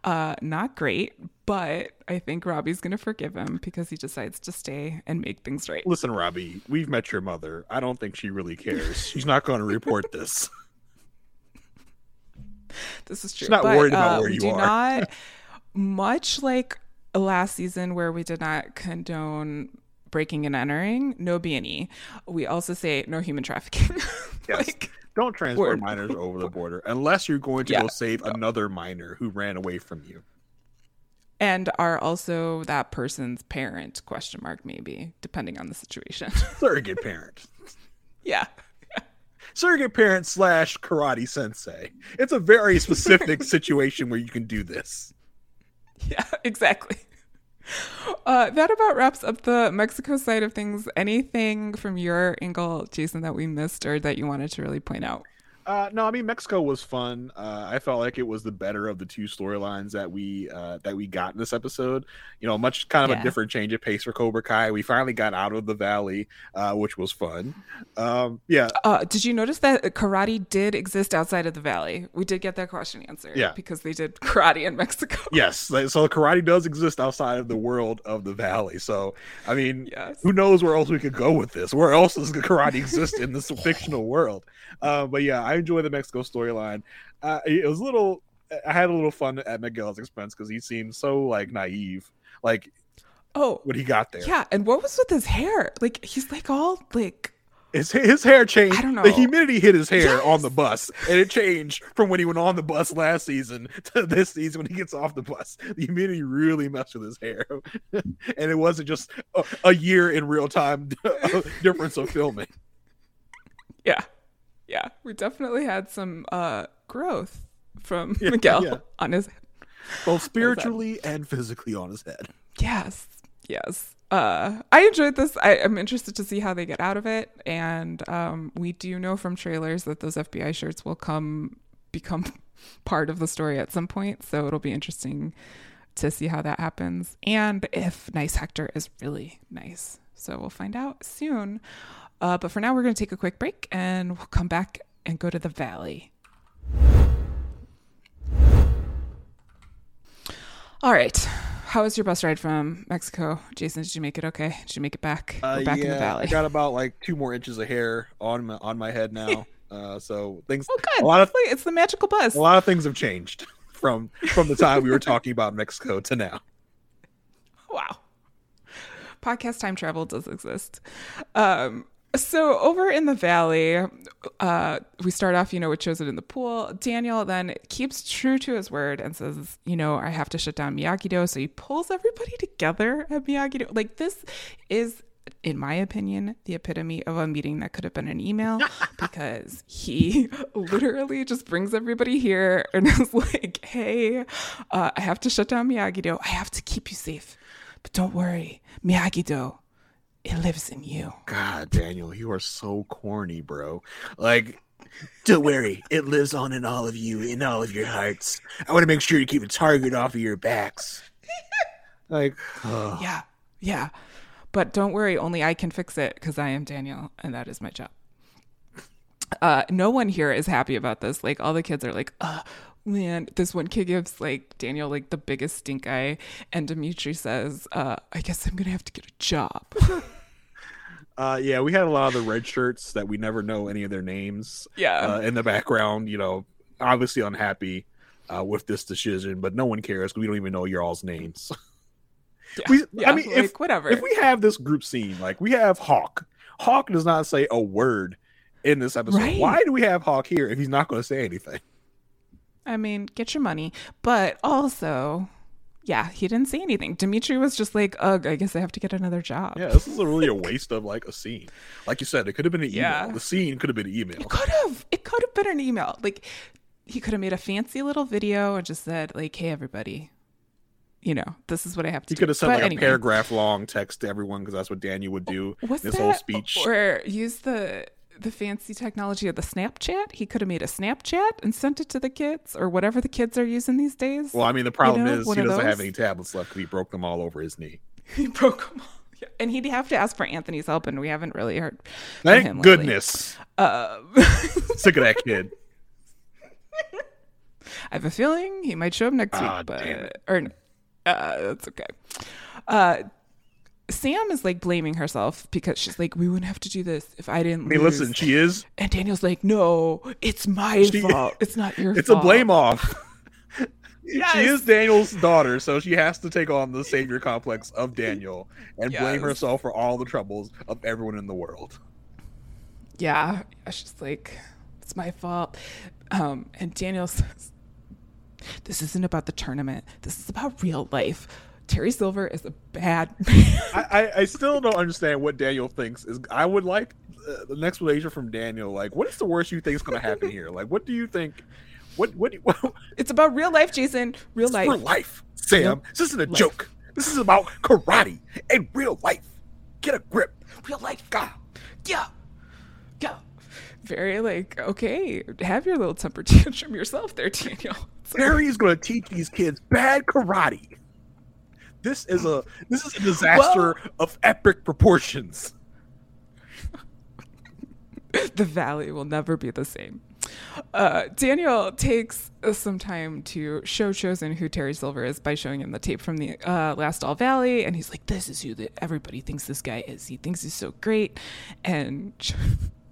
Uh, not great, but I think Robbie's going to forgive him because he decides to stay and make things right. Listen, Robbie, we've met your mother. I don't think she really cares. She's not going to report this. [LAUGHS] This is true. not but, worried about uh, where you do are. not, [LAUGHS] much like last season where we did not condone breaking and entering, no B and E. We also say no human trafficking. [LAUGHS] Yes. like, Don't transport Word. minors over the border unless you're going to Yeah. go save another minor who ran away from you. and are also that person's parent? Question mark maybe depending on the situation. [LAUGHS] Surrogate parent. yeah. Surrogate parent slash karate sensei. It's a very specific [LAUGHS] situation where you can do this. Yeah, exactly. Uh, that about wraps up the Mexico side of things. Anything from your angle, Jason, that we missed or that you wanted to really point out? Uh, no, I mean Mexico was fun. Uh, I felt like it was the better of the two storylines that we uh, that we got in this episode. You know, much kind of Yeah. a different change of pace for Cobra Kai. We finally got out of the valley, uh, which was fun. Um, yeah, Uh, did you notice that karate did exist outside of the valley? We did get that question answered. Yeah. Because they did karate in Mexico. [LAUGHS] yes. So karate does exist outside of the world of the valley. So I mean, Yes. who knows where else we could go with this? Where else does karate exist in this fictional world? Uh, but yeah, I enjoy the Mexico storyline. Uh, it was a little. I had a little fun at Miguel's expense because he seemed so like naive, like Oh, when he got there. yeah. And what was with his hair? Like, he's like all like, His, his hair changed. I don't know. The humidity hit his hair on the bus, and it changed from when he went on the bus last season to this season when he gets off the bus. The humidity really messed with his hair, [LAUGHS] and it wasn't just a, a year in real time [LAUGHS] difference of filming. [LAUGHS] yeah. Yeah. We definitely had some uh growth from [LAUGHS] Yeah, Miguel yeah. on his [LAUGHS] head. both spiritually and physically on his head. Yes. Yes. Uh, I enjoyed this. I, I'm interested to see how they get out of it. And um, we do know from trailers that those FBI shirts will come become [LAUGHS] part of the story at some point. So it'll be interesting to see how that happens and if Nice Hector is really nice. So we'll find out soon. Uh, but for now, we're going to take a quick break and we'll come back and go to the valley. All right. How was your bus ride from Mexico? Jason, did you make it okay? Did you make it back? We're back in the valley. Uh, I got about like two more inches of hair on my on my head now. [LAUGHS] uh, so things. oh, good. A lot of it's the magical bus. a lot of things have changed [LAUGHS] from from the time we were talking about Mexico to now. [LAUGHS] Wow. Podcast time travel does exist. Um, so over in the valley, uh, we start off, you know, with chozen in the pool. Daniel then keeps true to his word and says, you know, I have to shut down Miyagi-Do. So he pulls everybody together at Miyagi-Do. Like this is, in my opinion, the epitome of a meeting that could have been an email [LAUGHS] because he [LAUGHS] literally just brings everybody here and [LAUGHS] is like, hey, uh, I have to shut down Miyagi-Do. I have to keep you safe. But don't worry, Miyagi-Do, it lives in you. God, Daniel, you are so corny, bro. Like, don't worry, it lives on in all of you, in all of your hearts. I want to make sure you keep a target off of your backs. [LAUGHS] like, oh, Yeah, yeah. But don't worry, only I can fix it because I am Daniel and that is my job. Uh, no one here is happy about this. Like all the kids are like, uh, man, this one kid gives like Daniel like the biggest stink eye, and Demetri says, uh, I guess I'm gonna have to get a job. [LAUGHS] uh, yeah, we had a lot of the red shirts that we never know any of their names. Yeah. uh, in the background, you know, obviously unhappy uh, with this decision, but no one cares. 'cause We don't even know your all's names. [LAUGHS] yeah, we- I mean, like if- whatever. if we have this group scene, like we have Hawk, Hawk does not say a word in this episode. Right. Why do we have Hawk here if he's not going to say anything? I mean, get your money. But also, yeah, he didn't say anything. Demetri was just like, ugh, I guess I have to get another job. Yeah, this is a really a [LAUGHS] waste of like a scene. Like you said, it could have been an email. Yeah. The scene could have been an email. It could have. It could have been an email. Like he could have made a fancy little video and just said, like, hey everybody, you know, this is what I have to You do. could have sent But like anyway, a paragraph long text to everyone because that's what Daniel would do. Was in his that, whole speech. Or use the the fancy technology of the Snapchat. He could have made a Snapchat and sent it to the kids or whatever the kids are using these days. Well, I mean, the problem know, is he doesn't have any tablets left because he broke them all over his knee. [LAUGHS] he broke them all. Yeah. And he'd have to ask for Anthony's help, and we haven't really heard from Thank goodness. Uh, Sick of that kid. [LAUGHS] I have a feeling he might show up next Ah, week, but or uh, that's okay. Uh, Sam is like blaming herself because she's like, "We wouldn't have to do this if I didn't." I mean, lose." listen, she is. and Daniel's like, "No, it's my She- fault. It's not your fault. It's fault." a blame off. [LAUGHS] Yes. She is Daniel's daughter, so she has to take on the savior complex of Daniel and blame herself for all the troubles of everyone in the world. Yeah, she's like, "It's my fault." Um, and Daniel says, "This isn't about the tournament. This is about real life." Terry Silver is a bad man. [LAUGHS] I, I, I still don't understand what Daniel thinks is. I would like uh, an explanation from Daniel. Like, what is the worst you think is going to happen here? Like, what do you think? What what? [LAUGHS] what it's about real life, Jason. Real It's life. for life, Sam. Yep. This isn't a Life. joke. This is about karate and real life. Get a grip. real life. God. Yeah. Yeah. Very like, okay, have your little temper [LAUGHS] tantrum yourself there, Daniel. Barry is going to teach these kids bad karate. This is a this is a disaster of epic proportions. [LAUGHS] the valley will never be the same. Uh, Daniel takes uh, some time to show Chozen who Terry Silver is by showing him the tape from the uh, last All Valley, and he's like, "This is who the, everybody thinks this guy is. He thinks he's so great." And [LAUGHS] Ch-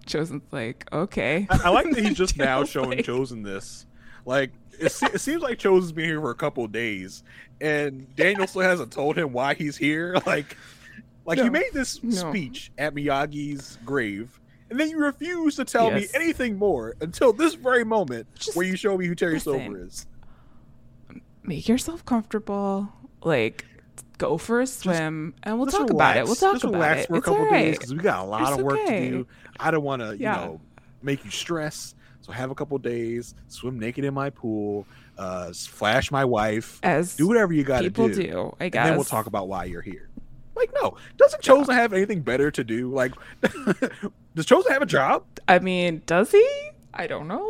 Chozen's like, "Okay." I, I like that he's [LAUGHS] just now showing like- Chozen this. Like it, se- it seems like Chozen's been here for a couple of days, and Daniel still hasn't told him why he's here. [LAUGHS] Like, like No. you made this No. speech at Miyagi's grave, and then you refuse to tell me anything more until this very moment Just where you show me who Terry listen. Silver is. Make yourself comfortable. Like, go for a swim, and we'll Just talk about it. We'll talk Just about relax it. for a It's couple all days because we got a lot It's of work okay. to do. I don't want to, you know, make you stress. So have a couple days, swim naked in my pool, uh, flash my wife, As do whatever you got to do. people do. I and guess. then we'll talk about why you're here. Like, no, doesn't Chozen have anything better to do? Like, [LAUGHS] does Chozen have a job? I mean, does he? I don't know.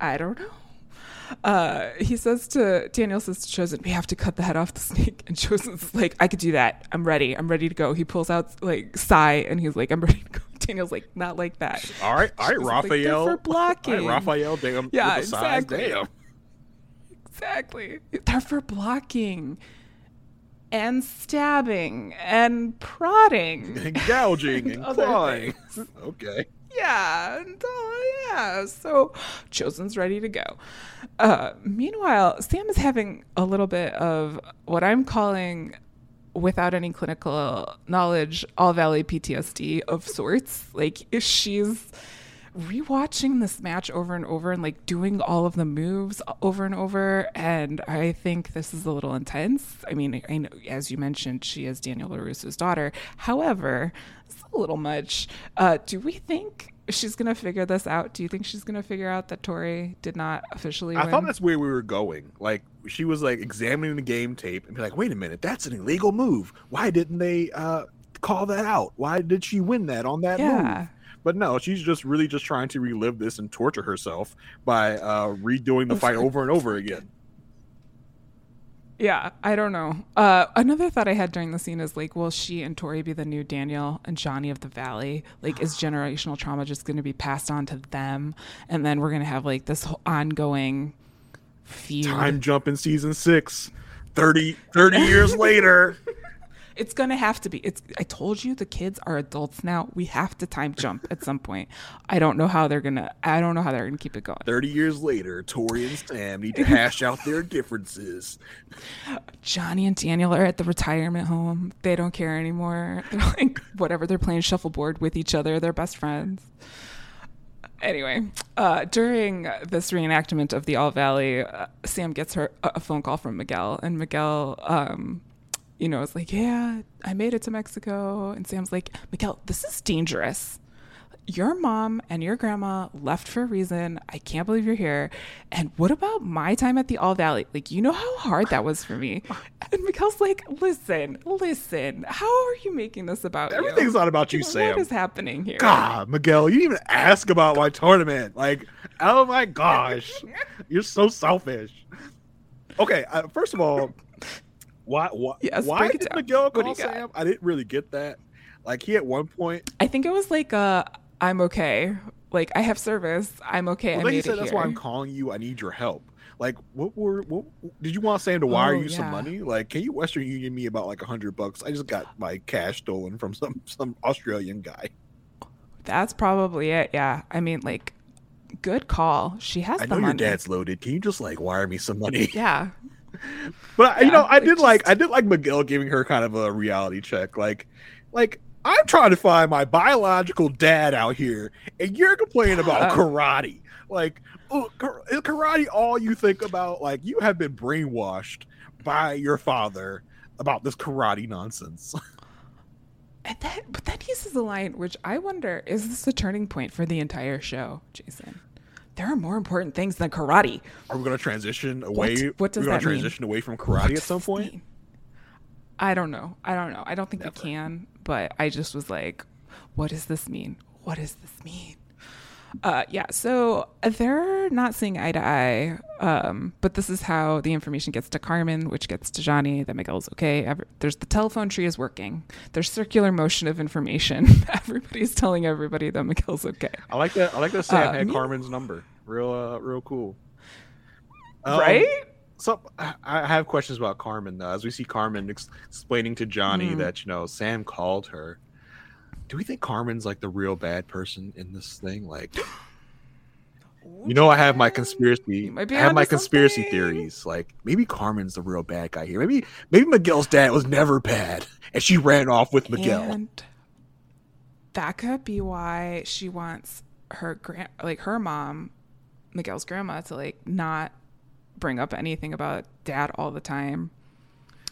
I don't know. Uh, he says to Daniel says to Chozen, "We have to cut the head off the snake." And Chozen's like, "I could do that. I'm ready. I'm ready to go." He pulls out like Sai, and he's like, "I'm ready to go." Daniel's like, "Not like that." All right, all right, Chozen's like, Raphael. for blocking." All right, Raphael, damn. Yeah, with the size, exactly. damn. Exactly. They're for blocking and stabbing and prodding. [LAUGHS] And gouging and Other clawing. [LAUGHS] okay. yeah, and oh yeah. So Chozen's ready to go. Uh, meanwhile, Sam is having a little bit of what I'm calling, without any clinical knowledge, all valley PTSD of sorts. Like she's rewatching this match over and over and like doing all of the moves over and over and i think this is a little intense. I mean i know as you mentioned she is daniel larusso's daughter. However it's a little much. Uh, do we think she's gonna figure this out do you think she's gonna figure out that tori did not officially I win? thought that's where we were going. Like she was like examining the game tape and be like, "Wait a minute, that's an illegal move. Why didn't they uh, call that out? Why did she win that on that Yeah. move?" But no, she's just really just trying to relive this and torture herself by uh, redoing the fight over and over again. Yeah, I don't know. Uh, another thought I had during the scene is like, will she and Tori be the new Daniel and Johnny of the Valley? Like, is [GASPS] generational trauma just going to be passed on to them, and then we're going to have like this whole ongoing feud? Time jump in season six. 30, 30 years [LAUGHS] later. It's going to have to be. It's. I told you the kids are adults now. We have to time jump at some point. I don't know how they're gonna. I don't know how they're gonna keep it going. 30 years later, Tori and Sam need to hash out their differences. Johnny and Daniel are at the retirement home. They don't care anymore. [LAUGHS] They're like, whatever. They're playing shuffleboard with each other. They're best friends. Anyway, uh, during this reenactment of the All Valley, uh, Sam gets her a a phone call from Miguel, and Miguel, um, you know, is like, "Yeah, I made it to Mexico." And Sam's like, "Miguel, this is dangerous. your mom and your grandma left for a reason. I can't believe you're here. And what about my time at the All Valley? Like, you know how hard that was for me. And Miguel's like, listen, listen, how are you making this about Everything's you? not about you, Sam. What is happening here? God, Miguel, you didn't even ask about my tournament. Like, oh my gosh, you're so selfish. Okay, uh, first of all, why why, Yes, why did down. Miguel call? Sam? I didn't really get that. Like, he at one point, I think it was like, uh, I'm okay. Like, I have service. I'm okay. well, I made said, it "That's here. why I'm calling you. I need your help." Like, what were what did you want Sam to wire Oh, you some money? Like, can you Western Union me about like a hundred bucks? I just got my cash stolen from some [LAUGHS] some Australian guy. That's probably it. Yeah. I mean, like, good call. She has I know your dad's loaded. Can you just like wire me some money? Yeah. [LAUGHS] [LAUGHS] But you know, I did like I did like Miguel giving her kind of a reality check. Like, like I'm trying to find my biological dad out here, and you're complaining about karate. Like, oh, karate all you think about? Like, you have been brainwashed by your father about this karate nonsense. [LAUGHS] And then, but then he says a line which I wonder is this a turning point for the entire show, Jason? There are more important things than karate. Are we going to transition away? what does that mean? we're that mean? transition away from What karate at some point? mean? I don't know. I don't know. I don't think Never. we can, but I just was like, what does this mean? What does this mean? Uh, yeah, so they're not seeing eye to eye, um, but this is how the information gets to Carmen, which gets to Johnny that Miguel's okay. There's the telephone tree is working. There's circular motion of information. [LAUGHS] Everybody's telling everybody that Miguel's okay. I like that. I like that Sam Uh, had me- Carmen's number. Real, uh, real cool. Um, right? So I have questions about Carmen though. As we see Carmen ex- explaining to Johnny Mhm. that you know Sam called her. Do we think Carmen's like the real bad person in this thing? Like, [GASPS] you know, I have my conspiracy. I have my conspiracy something. theories. Like, maybe Carmen's the real bad guy here. Maybe, maybe Miguel's dad was never bad, and she ran off with Miguel. And that could be why she wants her grand, like her mom, Miguel's grandma, to like not bring up anything about dad all the time.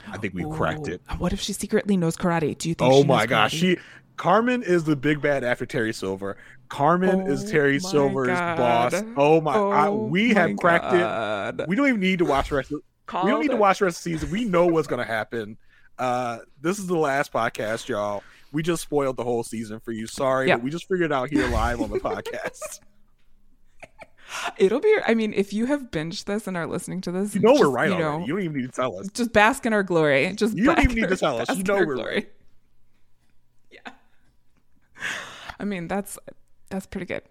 I think we cracked it. What if she secretly knows karate? Do you think? Oh my gosh, karate? she Carmen is the big bad after Terry Silver. Carmen is Oh Terry Silver's God. boss. Oh my! I, Oh we have my cracked God. it. We don't even need to watch the rest. Of, Called we don't need to watch the rest of the season. We know what's gonna happen. Uh, this is the last podcast, y'all. We just spoiled the whole season for you. Sorry, Yeah. but we just figured it out here live on the podcast. [LAUGHS] [LAUGHS] It'll be. I mean, if you have binged this and are listening to this, You know we're right you already. know, You don't even need to tell us. just bask in our glory. Just You don't even need to tell us. You know we're glory. right. I mean, that's that's pretty good.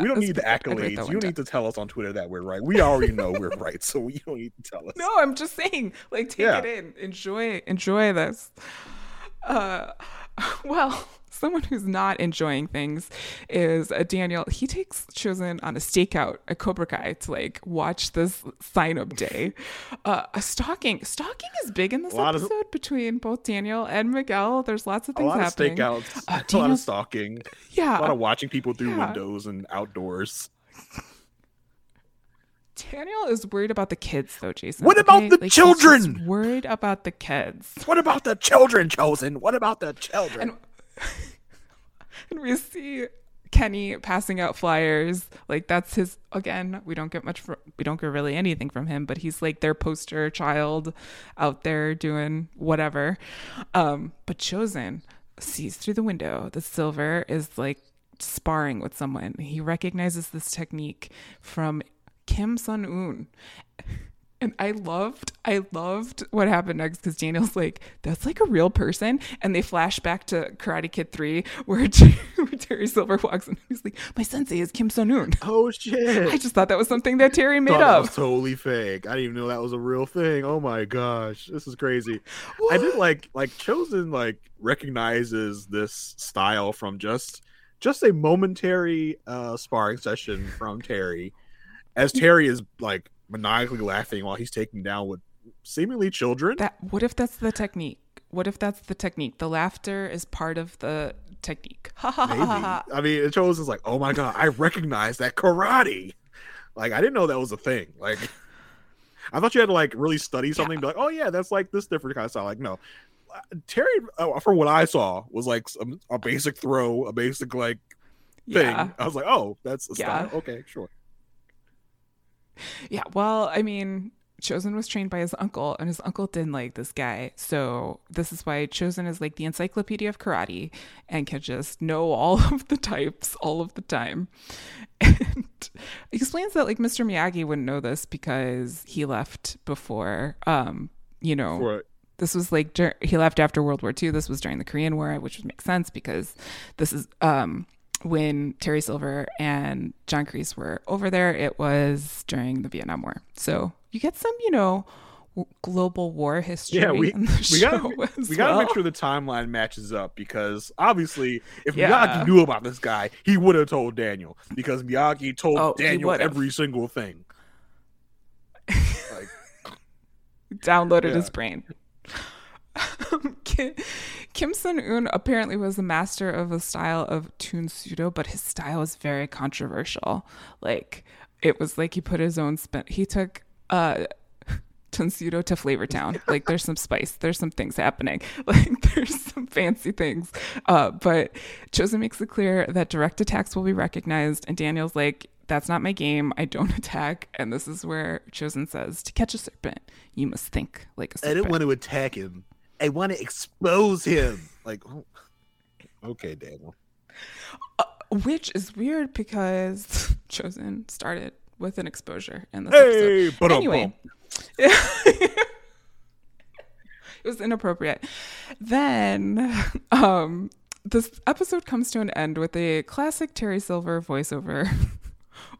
We don't That's need the pretty good. I'd write accolades. You don't need to tell us on Twitter that we're right. We already know we're [LAUGHS] right, so you don't need to tell us. No, I'm just saying, like, take Yeah. it in, enjoy, enjoy this. Uh, [LAUGHS] well, someone who's not enjoying things is Daniel. He takes Chozen on a stakeout at Cobra Kai to like watch this sign up day. Uh, a stalking, stalking is big in this A lot of- episode between both Daniel and Miguel. There's lots of A things lot of happening. stakeouts, Uh, [LAUGHS] a lot of stalking, Yeah, a lot of watching people through Yeah. windows and outdoors. Daniel is worried about the kids, though, Jason. What about the he's just children? worried about the kids. What about the children chozen? What about the children? And [LAUGHS] and we see Kenny passing out flyers. Like that's his again. We don't get much. From, we don't get really anything from him, but he's like their poster child out there doing whatever. Um, but chozen sees through the window. The silver is like sparring with someone. He recognizes this technique from Kim Sun-Yung. And I loved, I loved what happened next because Daniel's like, that's like a real person. And they flash back to Karate Kid 3 where, [LAUGHS] Terry Silver walks in and he's like, my sensei is Kim Sun-Yung. oh [LAUGHS] shit! I just thought that was something that Terry made up. was totally fake. I didn't even know that was a real thing. Oh my gosh, this is crazy. I did like like chozen like recognizes this style from just just a momentary uh sparring session from Terry, as Terry is like maniacally laughing while he's taking down what seemingly children. That what if that's the technique? What if that's the technique? The laughter is part of the technique. [LAUGHS] Maybe. I mean, it shows us like, oh my god, I recognize that karate. Like, I didn't know that was a thing. Like, I thought you had to like really study something, be like, oh yeah, that's like this different kind of style. Like, no, Terry, uh, from what I saw, was like some, a basic throw, a basic like Yeah. I was like, oh, that's a Yeah. style. Okay, sure. [LAUGHS] Yeah, well, I mean, Chozen was trained by his uncle, and his uncle didn't like this guy. So this is why Chozen is like the encyclopedia of karate and can just know [LAUGHS] all of the types all of the time. [LAUGHS] And he explains that like Mr. Miyagi wouldn't know this because he left before, um, you know, Right. this was like dur- he left after World War II. This was during the Korean War, which would make sense because this is um, when Terry Silver and John Kreese were over there. It was during the Vietnam War, so you get some, you know, global war history. Yeah, we we as we gotta make sure the timeline matches up because obviously, if Yeah. Miyagi knew about this guy, he would have told Daniel because Miyagi told Oh, Daniel every single thing. [LAUGHS] like, downloaded Yeah. his brain. [LAUGHS] Um, Kim, Sun-Yung apparently was the master of the style of Tang Soo Do, but his style was very controversial. Like it was like he put his own spin. He took uh [LAUGHS] Tang Soo Do to Flavor Town. [LAUGHS] Like there's some spice, there's some things happening. [LAUGHS] Like there's some fancy things. Uh, but Chozen makes it clear that direct attacks will be recognized, and Daniel's like, "That's not my game. I don't attack." And this is where Chozen says, "To catch a serpent, you must think like a serpent." I didn't want to attack him. I want to expose him. Like, oh, okay, Daniel. Which is weird because [LAUGHS] Chozen started with an exposure in this episode. Hey, but anyway, [LAUGHS] it was inappropriate. Then, [LAUGHS] um, this episode comes to an end with a classic Terry Silver voiceover.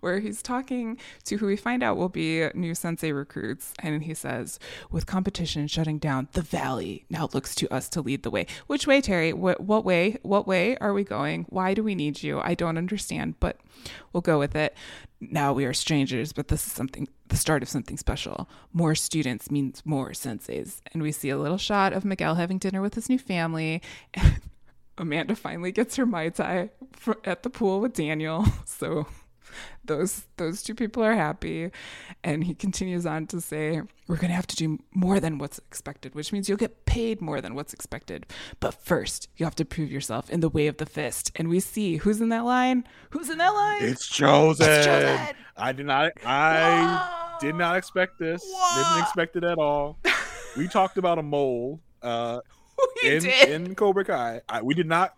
Where he's talking to who we find out will be new sensei recruits, and he says, "With competition shutting down, the valley now looks to us to lead the way. Which way, Terry? What, what way? What way are we going? Why do we need you? I don't understand, but we'll go with it. Now we are strangers, but this is something the start of something special. More students means more senseis. And we see a little shot of Miguel having dinner with his new family. And [LAUGHS] Amanda finally gets her Mai Tai at the pool with Daniel. [LAUGHS] So those those two people are happy and he continues on to say we're going to have to do more than what's expected which means you'll get paid more than what's expected but first you have to prove yourself in the way of the fist and we see who's in that line who's in that line It's chozen. It's chozen. I did not. I Whoa. did not expect this. Whoa. Didn't expect it at all. we talked about a mole. Uh, [LAUGHS] we in did in Cobra Kai. I, we did not.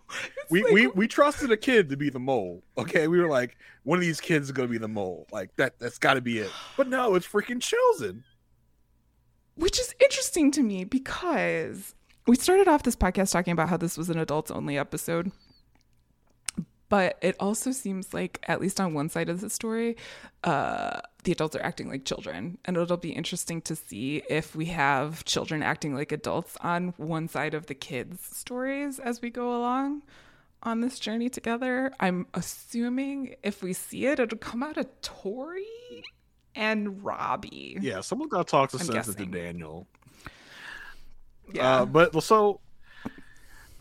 We, like- we we trusted a kid to be the mole. Okay, we were like, one of these kids is gonna be the mole. Like that. That's got to be it. But no, it's freaking chozen. which is interesting to me because we started off this podcast talking about how this was an adults only episode but it also seems like at least on one side of the story uh, the adults are acting like children and it'll be interesting to see if we have children acting like adults on one side of the kids stories as we go along on this journey together i'm assuming if we see it it'll come out of tori and robbie Yeah, someone got to talk to sense to. Daniel. yeah Uh, but so,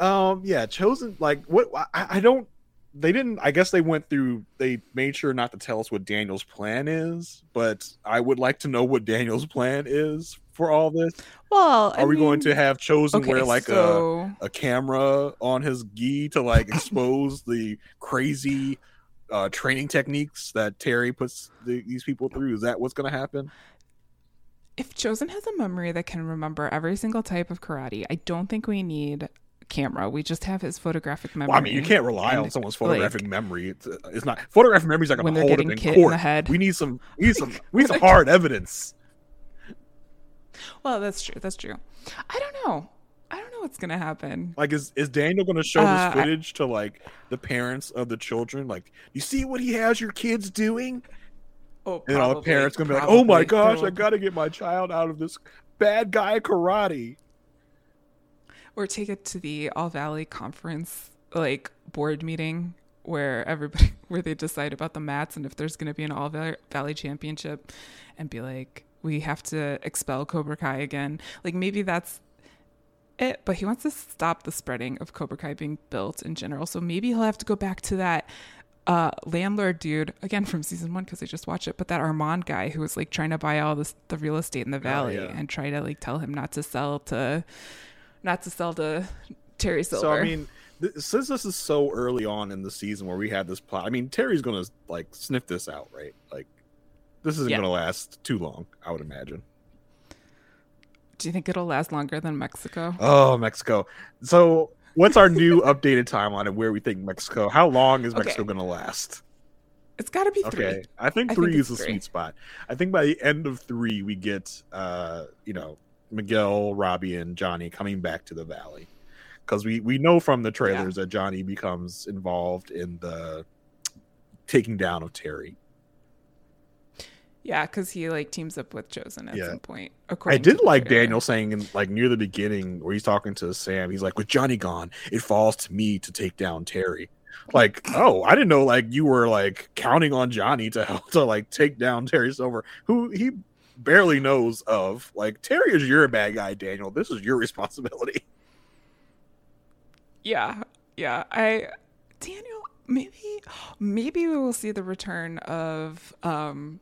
um, yeah, chozen. Like, what? I, I don't. They didn't. I guess they went through. They made sure not to tell us what Daniel's plan is. But I would like to know what Daniel's plan is for all this. well Are we going to have chozen okay, wear like so, a a camera on his gi to like [LAUGHS] expose the crazy uh, training techniques that Terry puts the, these people through? Is that what's going to happen? if chozen has a memory that can remember every single type of karate i don't think we need camera we just have his photographic memory Well, I mean, you can't rely on And, someone's like, photographic memory. It's, uh, it's not photographic memory is not when going to they're hold getting it hit in in the head. We need some. We need some. We need some [LAUGHS] hard evidence. well that's true that's true i don't know i don't know what's gonna happen Like, is is Daniel to show Uh, this footage to like the parents of the children? Like, you see what he has your kids doing? oh And all the parents to be like, "Oh my gosh, I got to get my child out of this bad guy karate." Or take it to the all valley conference like board meeting where everybody [LAUGHS] where they decide about the mats and if there's going to be an all valley championship and be like we have to expel cobra kai again like maybe that's it but he wants to stop the spreading of cobra kai being built in general so maybe he'll have to go back to that uh landlord dude again from season one because i just watched it but that armand guy who was like trying to buy all this the real estate in the valley yeah. and try to like tell him not to sell to not to sell to Terry Silver. So I mean, th- since this is so early on in the season where we had this plot, I mean, Terry's gonna like sniff this out, right? Like, this isn't Yeah. gonna last too long, I would imagine. Do you think it'll last longer than Mexico? Oh, Mexico. So, what's our new [LAUGHS] updated timeline of where we think Mexico? How long is Okay. Mexico gonna last? It's got to be three. Okay, I think I three think is the sweet spot. I think by the end of three, we get, uh, you know, Miguel, Robbie, and Johnny coming back to the valley because we we know from the trailers that Johnny becomes involved in the taking down of Terry. Yeah, because he like teams up with Chozen at Yeah. some point. I did like trailer. Daniel saying, in, like near the beginning, where he's talking to Sam. He's like, "With Johnny gone, it falls to me to take down Terry." Like, oh, I didn't know like you were like counting on Johnny to help [LAUGHS] to like take down Terry Silver, who he barely knows of. Like, Terry is your bad guy, Daniel. This is your [LAUGHS] responsibility. Yeah, yeah. I Daniel, maybe [GASPS] maybe we will see the return of um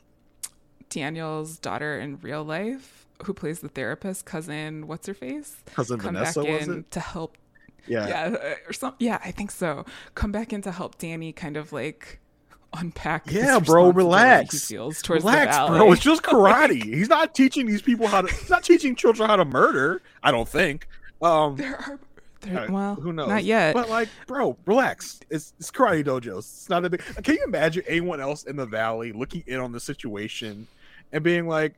Daniel's daughter in real life, who plays the therapist cousin. What's her face? Cousin Come Vanessa, back in to help. Yeah. Yeah, or some. Yeah, I think so. Come back in to help Danny, kind of like unpack. this Yeah, bro, relax. He feels towards Relax, bro. It's just karate. [LAUGHS] he's not teaching these people how to. He's not teaching children how to murder. I don't think. Um, There are. There, well, who knows? Not yet. But like, bro, relax. It's it's karate dojos. It's not a big. Can you imagine anyone else in the valley looking in on the situation and being like,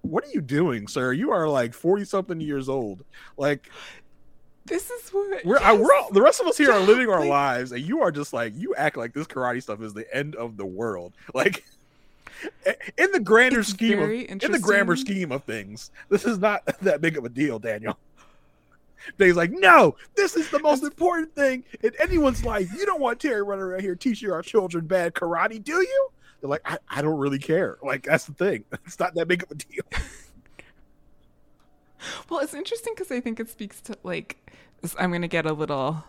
"What are you doing, sir? You are like forty something years old. Like, this is what we're I, we're all, the rest of us here are [LAUGHS] living our lives, and you are just like you act like this karate stuff is the end of the world. [LAUGHS] Like." In the grander It's scheme, of, in the interesting. scheme of things, this is not [LAUGHS] that big of a deal, Daniel. Dave's like, no, this is the most important thing in anyone's life. You don't want Terry running around here teaching our children bad karate, do you? They're like, I, I don't really care. Like, that's the thing. It's not that big of a deal. [LAUGHS] Well, it's interesting because I think it speaks to like I'm gonna get a little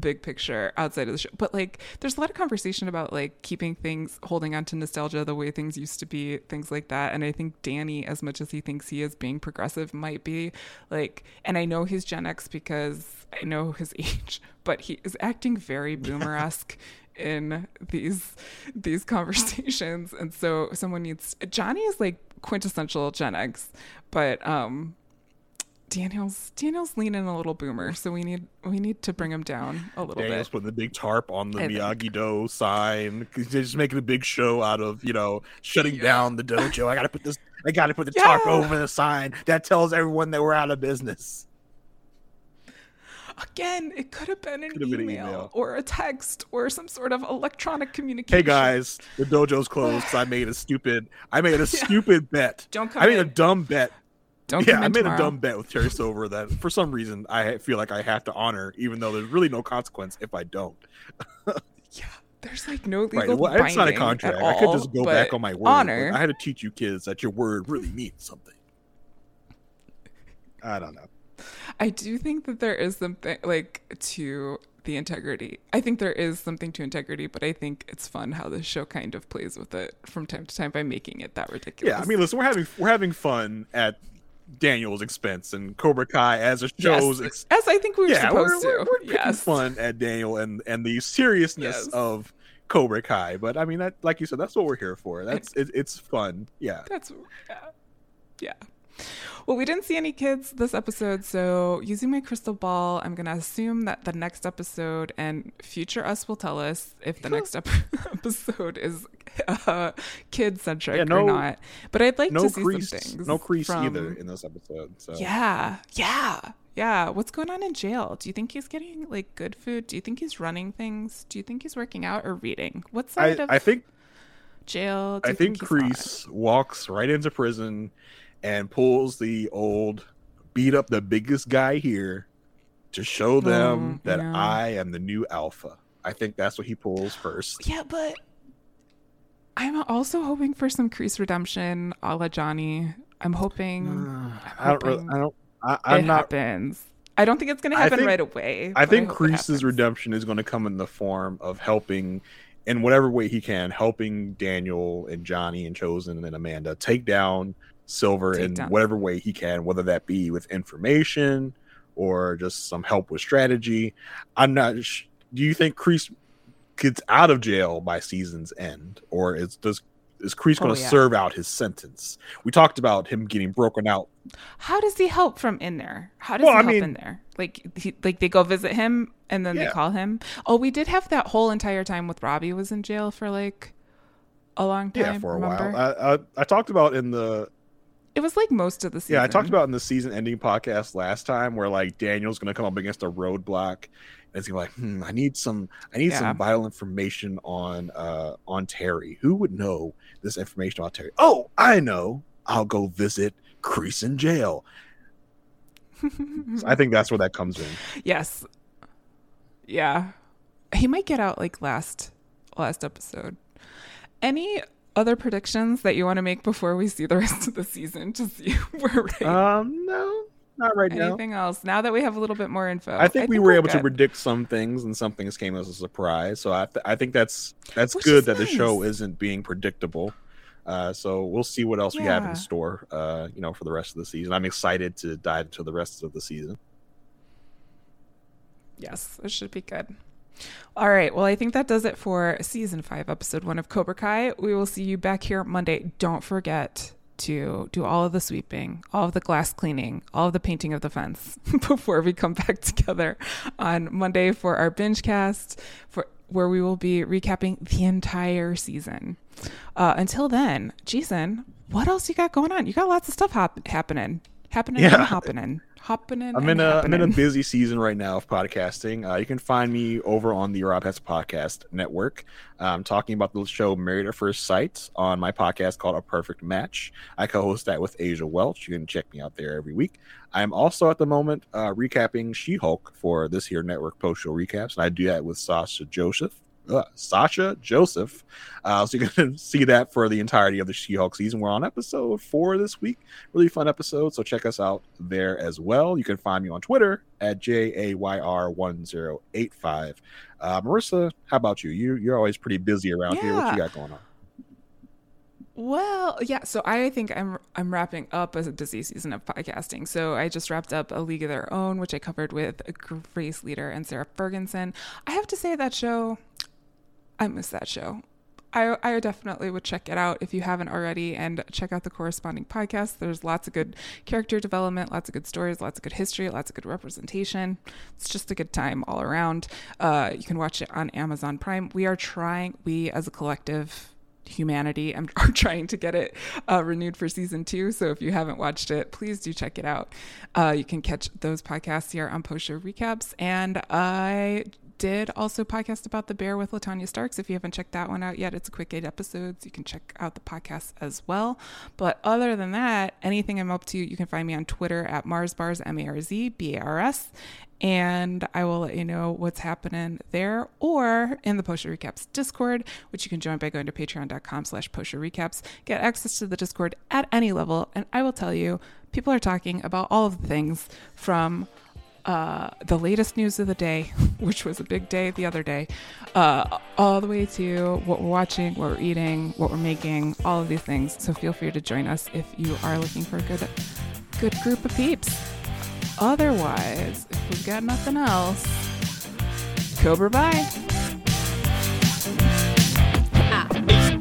big picture outside of the show, but like there's a lot of conversation about like keeping things, holding on to nostalgia, the way things used to be, things like that. And I think Danny, as much as he thinks he is being progressive, might be like, and I know he's Gen X because I know his [LAUGHS] age, but he is acting very [LAUGHS] boomer esque. in these these conversations and so someone needs Johnny is like quintessential Gen X but um Daniel's Daniel's leaning a little boomer, so we need we need to bring him down a little Daniel's bit. putting the big tarp on the I. Miyagi Do sign. 'cause They're just making a big show out of, you know, shutting down the dojo. I gotta put this I gotta put the tarp over the sign that tells everyone that we're out of business. Again, it could have been an, Could have email, been an email. or a text or some sort of electronic communication. Hey guys, the dojo's closed because I made a [SIGHS] stupid I made a [LAUGHS] stupid bet. Don't come I made a dumb bet Don't yeah, I made tomorrow. a dumb bet with Terry Silver that for some reason I feel like I have to honor, even though there's really no consequence if I don't. [LAUGHS] Yeah, there's like no legal Right? Well, it's not a contract. at I could just go back on my word. Honor. I had to teach you kids that your word really means something. I don't know. I do think that there is something like to the integrity. I think there is something to integrity, but I think it's fun how the show kind of plays with it from time to time by making it that ridiculous. Yeah, I mean, listen, we're having we're having fun at Daniel's expense and Cobra Kai as a show's yes, ex- as I think we were yeah, we're, supposed we're, to. we're [LAUGHS] picking yes, fun at Daniel and and the seriousness Yes. of Cobra Kai. But I mean, that like you said, that's what we're here for. That's it, it's fun. Yeah. That's yeah. yeah. Well, we didn't see any kids this episode, so using my crystal ball, I'm gonna assume that the next episode and future us will tell us if the next ep- [LAUGHS] episode is uh, kid centric Yeah, no- or not. But I'd like No to see Kreese, some things. no Kreese from- either in this episode. So Yeah, yeah, yeah. What's going on in jail? Do you think he's getting like good food? Do you think he's running things? Do you think he's working out or reading? What I, side of I think jail? Do I think he's? Kreese walks right into prison and pulls the old beat up the biggest guy here to show oh, them Oh, that yeah. I am the new alpha. I think that's what he pulls first. Yeah, but I'm also hoping for some Kreese redemption a la Johnny. I'm hoping uh, I don't really, I don't I, it I'm not happens. I don't think it's going to happen think- right away. I think hope Kreese's redemption is going to come in the form of helping in whatever way he can, helping Daniel and Johnny and Chozen and Amanda take down Silver Take in down- whatever way he can, whether that be with information or just some help with strategy. I'm not. Sh- do you think Kreese gets out of jail by season's end, or is does is Kreese going to oh, yeah. serve out his sentence? We talked about him getting broken out. How does he help from in there? How does well, he I help mean, in there? Like he, like they go visit him and then yeah. they call him. Oh, we did have that whole entire time with Robbie was in jail for like a long time. Yeah, for a remember? while. I, I, I talked about in the it was like most of the season. Yeah, I talked about in the season ending podcast last time where like Daniel's going to come up against a roadblock and it's gonna be like, hmm, I need some, I need yeah. some vital information on uh on Terry. Who would know this information about Terry? Oh, I know. I'll go visit Kreese in jail. so I think that's where that comes in. [LAUGHS] Yes. Yeah. He might get out like last last episode. Any other predictions that you want to make before we see the rest of the season to see [LAUGHS] where right? Um no not right Anything now. Anything else? Now that we have a little bit more info, I think I we were able good. to predict some things, and some things came as a surprise. So I, th- I think that's that's Which good that nice. the show isn't being predictable. Uh, so we'll see what else yeah. we have in store, uh, you know, for the rest of the season. I'm excited to dive into the rest of the season. Yes, it should be good. All right. Well, I think that does it for season five, episode one of Cobra Kai. We will see you back here Monday. Don't forget to do all of the sweeping, all of the glass cleaning, all of the painting of the fence [LAUGHS] before we come back together on Monday for our binge cast, for where we will be recapping the entire season. Uh, until then, Jason, what else you got going on? You got lots of stuff hap- happening, happening, yeah. and happening hopping in. I'm in a am in a busy season right now of podcasting. Uh, you can find me over on the Rob Hess Podcast Network. I'm um, talking about the show Married at First Sight on my podcast called A Perfect Match. I co-host that with Asia Welch. You can check me out there every week. I'm also at the moment uh, recapping She-Hulk for this here network post show recaps, and I do that with Sasha Joseph uh, Sasha Joseph. Uh, so you can [LAUGHS] see that for the entirety of the She Hulk season. We're on episode four this week. Really fun episode. So check us out there as well. You can find me on Twitter at JAYR1085. Uh, Marissa, how about you? you? You're always pretty busy around yeah. here. What you got going on? Well, yeah. So I think I'm I'm wrapping up a busy season of podcasting. So I just wrapped up a League of Their Own, which I covered with Grace Leader and Sarah Ferguson. I have to say that show I miss that show. I, I definitely would check it out if you haven't already and check out the corresponding podcast. There's lots of good character development, lots of good stories, lots of good history, lots of good representation. It's just a good time all around. Uh, you can watch it on Amazon Prime. We are trying, we as a collective, humanity [LAUGHS] are trying to get it uh, renewed for season two. So if you haven't watched it, please do check it out. Uh, you can catch those podcasts here on Post Show Recaps. And I did also podcast about the bear with Latanya Starks. If you haven't checked that one out yet, it's a quick eight episodes. You can check out the podcast as well. But other than that, anything I'm up to, you can find me on Twitter at MarzBars, M A R Z B A R S. And I will let you know what's happening there or in the Post Show Recaps Discord, which you can join by going to patreon.com slash Post Show Recaps. Get access to the Discord at any level. And I will tell you, people are talking about all of the things from uh, the latest news of the day, [LAUGHS] which was a big day the other day, uh, all the way to what we're watching, what we're eating, what we're making, all of these things. So feel free to join us if you are looking for a good, good group of peeps. Otherwise, if we've got nothing else, Cobra bye. Ah.